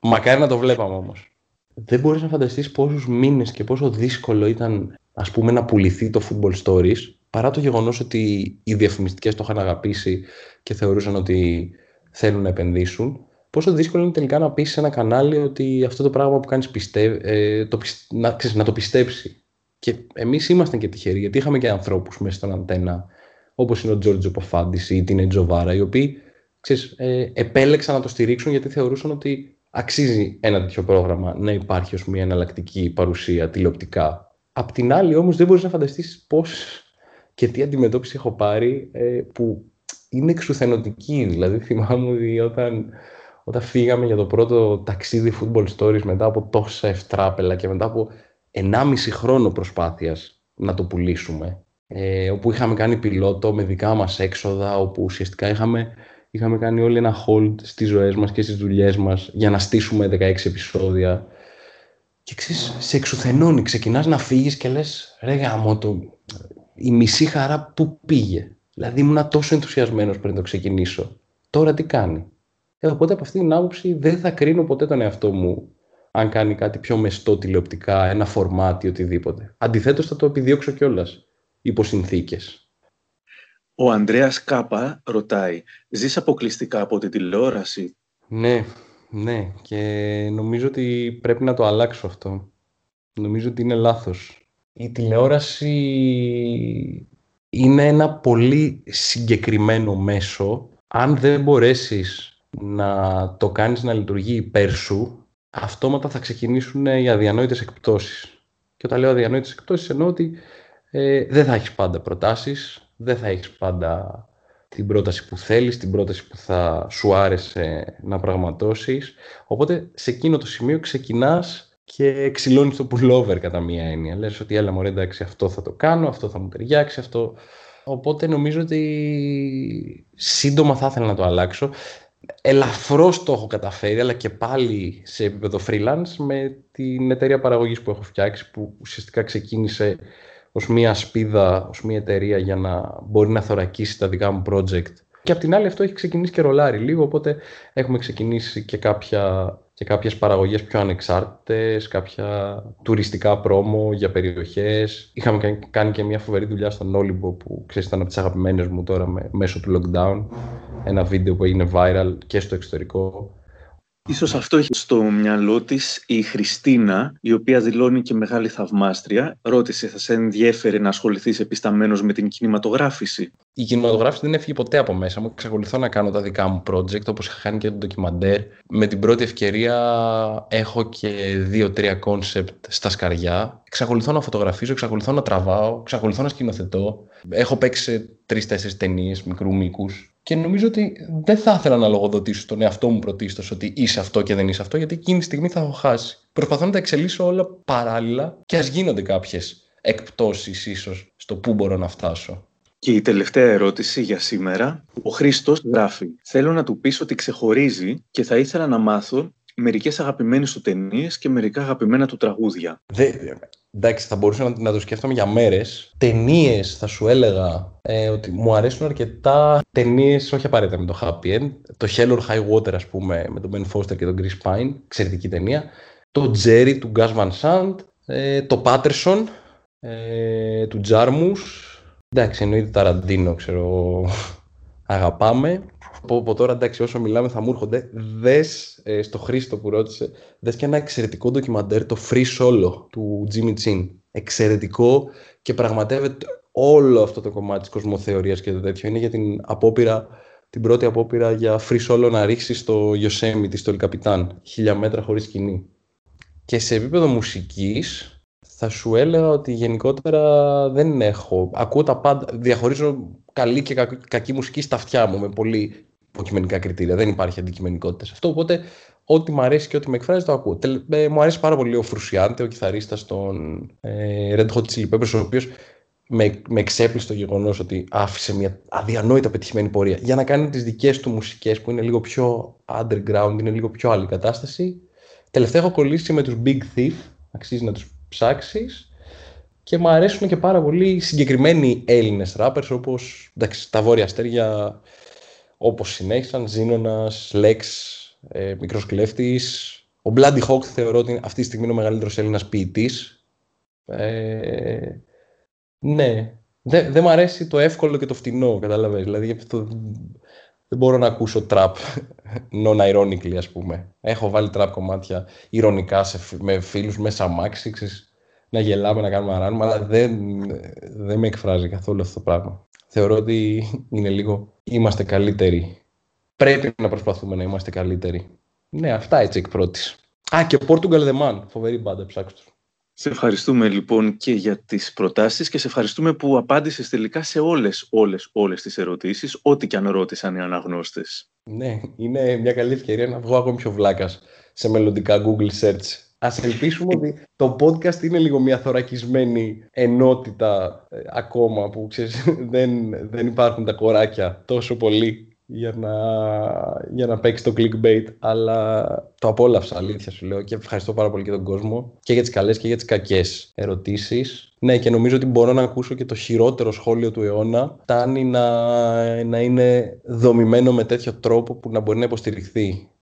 Μακάρι να το βλέπαμε όμως. Δεν μπορείς να φανταστείς πόσους μήνες και πόσο δύσκολο ήταν ας πούμε να πουληθεί το football stories παρά το γεγονός ότι οι διαφημιστικές το είχαν αγαπήσει και θεωρούσαν ότι θέλουν να επενδύσουν. Πόσο δύσκολο είναι τελικά να πεις σε ένα κανάλι ότι αυτό το πράγμα που κάνεις πιστεύει, ε, το, να, ξέρεις, να το πιστέψει. Και εμείς ήμασταν και τυχεροί γιατί είχαμε και ανθρώπους μέσα στον αντένα όπως είναι ο Τζόρτζο Ποφάντης ή την Ετζοβάρα οι οποίοι ξέρεις, ε, επέλεξαν να το στηρίξουν γιατί θεωρούσαν ότι αξίζει ένα τέτοιο πρόγραμμα να υπάρχει ως μια εναλλακτική παρουσία τηλεοπτικά Απ' την άλλη όμως δεν μπορείς να φανταστείς πώς και τι αντιμετώπιση έχω πάρει ε, που είναι εξουθενωτική. Δηλαδή θυμάμαι ότι όταν, όταν φύγαμε για το πρώτο ταξίδι football stories μετά από τόσα ευτράπελα και μετά από 1,5 χρόνο προσπάθειας να το πουλήσουμε ε, όπου είχαμε κάνει πιλότο με δικά μας έξοδα όπου ουσιαστικά είχαμε, είχαμε κάνει όλοι ένα hold στις ζωές μας και στις δουλειές μας για να στήσουμε 16 επεισόδια και ξέρεις, σε εξουθενώνει, ξεκινάς να φύγεις και λες ρε γάμο το, η μισή χαρά που πήγε. Δηλαδή ήμουν τόσο ενθουσιασμένος πριν το ξεκινήσω. Τώρα τι κάνει; Ε, οπότε από αυτή την άποψη δεν θα κρίνω ποτέ τον εαυτό μου αν κάνει κάτι πιο μεστό τηλεοπτικά, ένα φορμάτι, οτιδήποτε. Αντιθέτως θα το επιδιώξω κιόλας υπό συνθήκε. Ο Ανδρέας Κάπα ρωτάει, ζεις αποκλειστικά από την τηλεόραση; Ναι, ναι και νομίζω ότι πρέπει να το αλλάξω αυτό. Νομίζω ότι είναι λάθος. Η τηλεόραση είναι ένα πολύ συγκεκριμένο μέσο. Αν δεν μπορέσεις να το κάνεις να λειτουργεί υπέρ σου, αυτόματα θα ξεκινήσουν οι αδιανόητες εκπτώσεις. Και όταν λέω αδιανόητες εκπτώσεις εννοώ ότι ε, δεν θα έχεις πάντα προτάσεις, δεν θα έχεις πάντα την πρόταση που θέλεις, την πρόταση που θα σου άρεσε να πραγματώσεις. Οπότε σε εκείνο το σημείο ξεκινάς και ξυλώνεις το pullover κατά μία έννοια. Λες ότι έλα μωρέ εντάξει αυτό θα το κάνω, αυτό θα μου ταιριάξει, αυτό... Οπότε νομίζω ότι σύντομα θα ήθελα να το αλλάξω. Ελαφρώς το έχω καταφέρει, αλλά και πάλι σε επίπεδο freelance με την εταιρεία παραγωγής που έχω φτιάξει, που ουσιαστικά ξεκίνησε ως μια σπίδα, ως μια εταιρεία για να μπορεί να θωρακίσει τα δικά μου project. Και απ' την άλλη αυτό έχει ξεκινήσει και ρολάρι λίγο, οπότε έχουμε ξεκινήσει και, κάποια, και κάποιες παραγωγές πιο ανεξάρτητες, κάποια τουριστικά πρόμο για περιοχές. Είχαμε κάνει και μια φοβερή δουλειά στον Όλυμπο που ξέρεις ήταν από τις αγαπημένες μου τώρα με, μέσω του lockdown. Ένα βίντεο που έγινε viral και στο εξωτερικό Ίσως αυτό έχει στο μυαλό της η Χριστίνα, η οποία δηλώνει και μεγάλη θαυμάστρια. Ρώτησε, θα σε ενδιέφερε να ασχοληθείς επισταμένος με την κινηματογράφηση; Η κινηματογράφηση δεν έφυγε ποτέ από μέσα μου. Εξακολουθώ να κάνω τα δικά μου project, όπως είχα κάνει και το ντοκιμαντέρ. Με την πρώτη ευκαιρία έχω και δύο-τρία concept στα σκαριά. Εξακολουθώ να φωτογραφίζω, εξακολουθώ να τραβάω, εξακολουθώ να σκηνοθετώ. Έχω παίξει τρεις-τέσσερις ταινίες μικρού μήκους και νομίζω ότι δεν θα ήθελα να λογοδοτήσω τον εαυτό μου πρωτίστως ότι είσαι αυτό και δεν είσαι αυτό, γιατί εκείνη τη στιγμή θα έχω χάσει. Προσπαθώ να τα εξελίσσω όλα παράλληλα και ας γίνονται κάποιες εκπτώσεις ίσως στο πού μπορώ να φτάσω. Και η τελευταία ερώτηση για σήμερα. Ο Χρήστος γράφει: Θέλω να του πει ότι ξεχωρίζει και θα ήθελα να μάθω μερικές αγαπημένες του ταινίες και μερικά αγαπημένα του τραγούδια. Δε, εντάξει, θα μπορούσα να, να το σκέφτομαι για μέρες. Ταινίες θα σου έλεγα ε, ότι μου αρέσουν αρκετά ταινίες, όχι απαραίτητα με το Happy End. Το Hell or High Water, ας πούμε, με τον Ben Foster και τον Chris Pine, εξαιρετική ταινία. Το Jerry του Gus Van Sant. Ε, το Patterson ε, του Jarmus. Εντάξει, εννοείται Ταραντίνο, ξέρω, αγαπάμε από, από τώρα εντάξει όσο μιλάμε θα μου έρχονται δες ε, στο Χρήστο που ρώτησε δες και ένα εξαιρετικό ντοκιμαντέρ το Free Solo του Jimmy Chin εξαιρετικό και πραγματεύεται όλο αυτό το κομμάτι της κοσμοθεωρίας και το τέτοιο είναι για την απόπειρα την πρώτη απόπειρα για free solo να ρίξεις στο Yosemite, στο El χίλια μέτρα χωρίς σκηνή. Και σε επίπεδο μουσικής θα σου έλεγα ότι γενικότερα δεν έχω. Ακούω τα πάντα, διαχωρίζω καλή και κακή μουσική στα αυτιά μου με πολύ υποκειμενικά κριτήρια. Δεν υπάρχει αντικειμενικότητα σε αυτό. Οπότε, ό,τι μου αρέσει και ό,τι με εκφράζει, το ακούω. Ε, μου αρέσει πάρα πολύ ο Φρουσιάντε, ο κιθαρίστας των ε, Red Hot Chili Peppers, ο οποίος με, με εξέπλησε το γεγονός ότι άφησε μια αδιανόητα πετυχημένη πορεία για να κάνει τις δικές του μουσικές που είναι λίγο πιο underground, είναι λίγο πιο άλλη κατάσταση. Τελευταία έχω κολλήσει με τους Big Thief, αξίζει να τους ψάξεις. Και μου αρέσουν και πάρα πολύ συγκεκριμένοι Έλληνες rappers όπως εντάξει, τα Βόρεια Αστέρια όπως συνέχισαν, Ζήνωνας, Λέξ, ε, Μικρός Κλέφτης. Ο Bloody Hawk θεωρώ ότι αυτή τη στιγμή είναι ο μεγαλύτερος Έλληνας ποιητής. Ε, ναι, δεν δε μου αρέσει το εύκολο και το φτηνό, καταλαβαίνεις. Δηλαδή αυτό δεν μπορώ να ακούσω τραπ non-ironically, ας πούμε. Έχω βάλει τραπ κομμάτια ηρωνικά σε, με φίλους μέσα αμάξι, να γελάμε, να κάνουμε αράνουμε, αλλά δεν, δεν με εκφράζει καθόλου αυτό το πράγμα θεωρώ ότι είναι λίγο είμαστε καλύτεροι. Πρέπει να προσπαθούμε να είμαστε καλύτεροι. Ναι, αυτά έτσι εκ πρώτης. Α, και Portugal The Man. Φοβερή μπάντα, ψάξτε Σε ευχαριστούμε λοιπόν και για τις προτάσεις και σε ευχαριστούμε που απάντησες τελικά σε όλες, όλες, όλες τις ερωτήσεις, ό,τι και αν ρώτησαν οι αναγνώστες. Ναι, είναι μια καλή ευκαιρία να βγω ακόμη πιο βλάκας σε μελλοντικά Google Search. Ας ελπίσουμε ότι το podcast είναι λίγο μια θωρακισμένη ενότητα ε, ακόμα που ξέρεις, δεν, δεν υπάρχουν τα κοράκια τόσο πολύ για να, για να παίξει το clickbait, αλλά το απόλαυσα, αλήθεια σου λέω και ευχαριστώ πάρα πολύ και τον κόσμο και για τις καλές και για τις κακές ερωτήσεις. Ναι, και νομίζω ότι μπορώ να ακούσω και το χειρότερο σχόλιο του αιώνα. Φτάνει να, να είναι δομημένο με τέτοιο τρόπο που να μπορεί να υποστηριχθεί.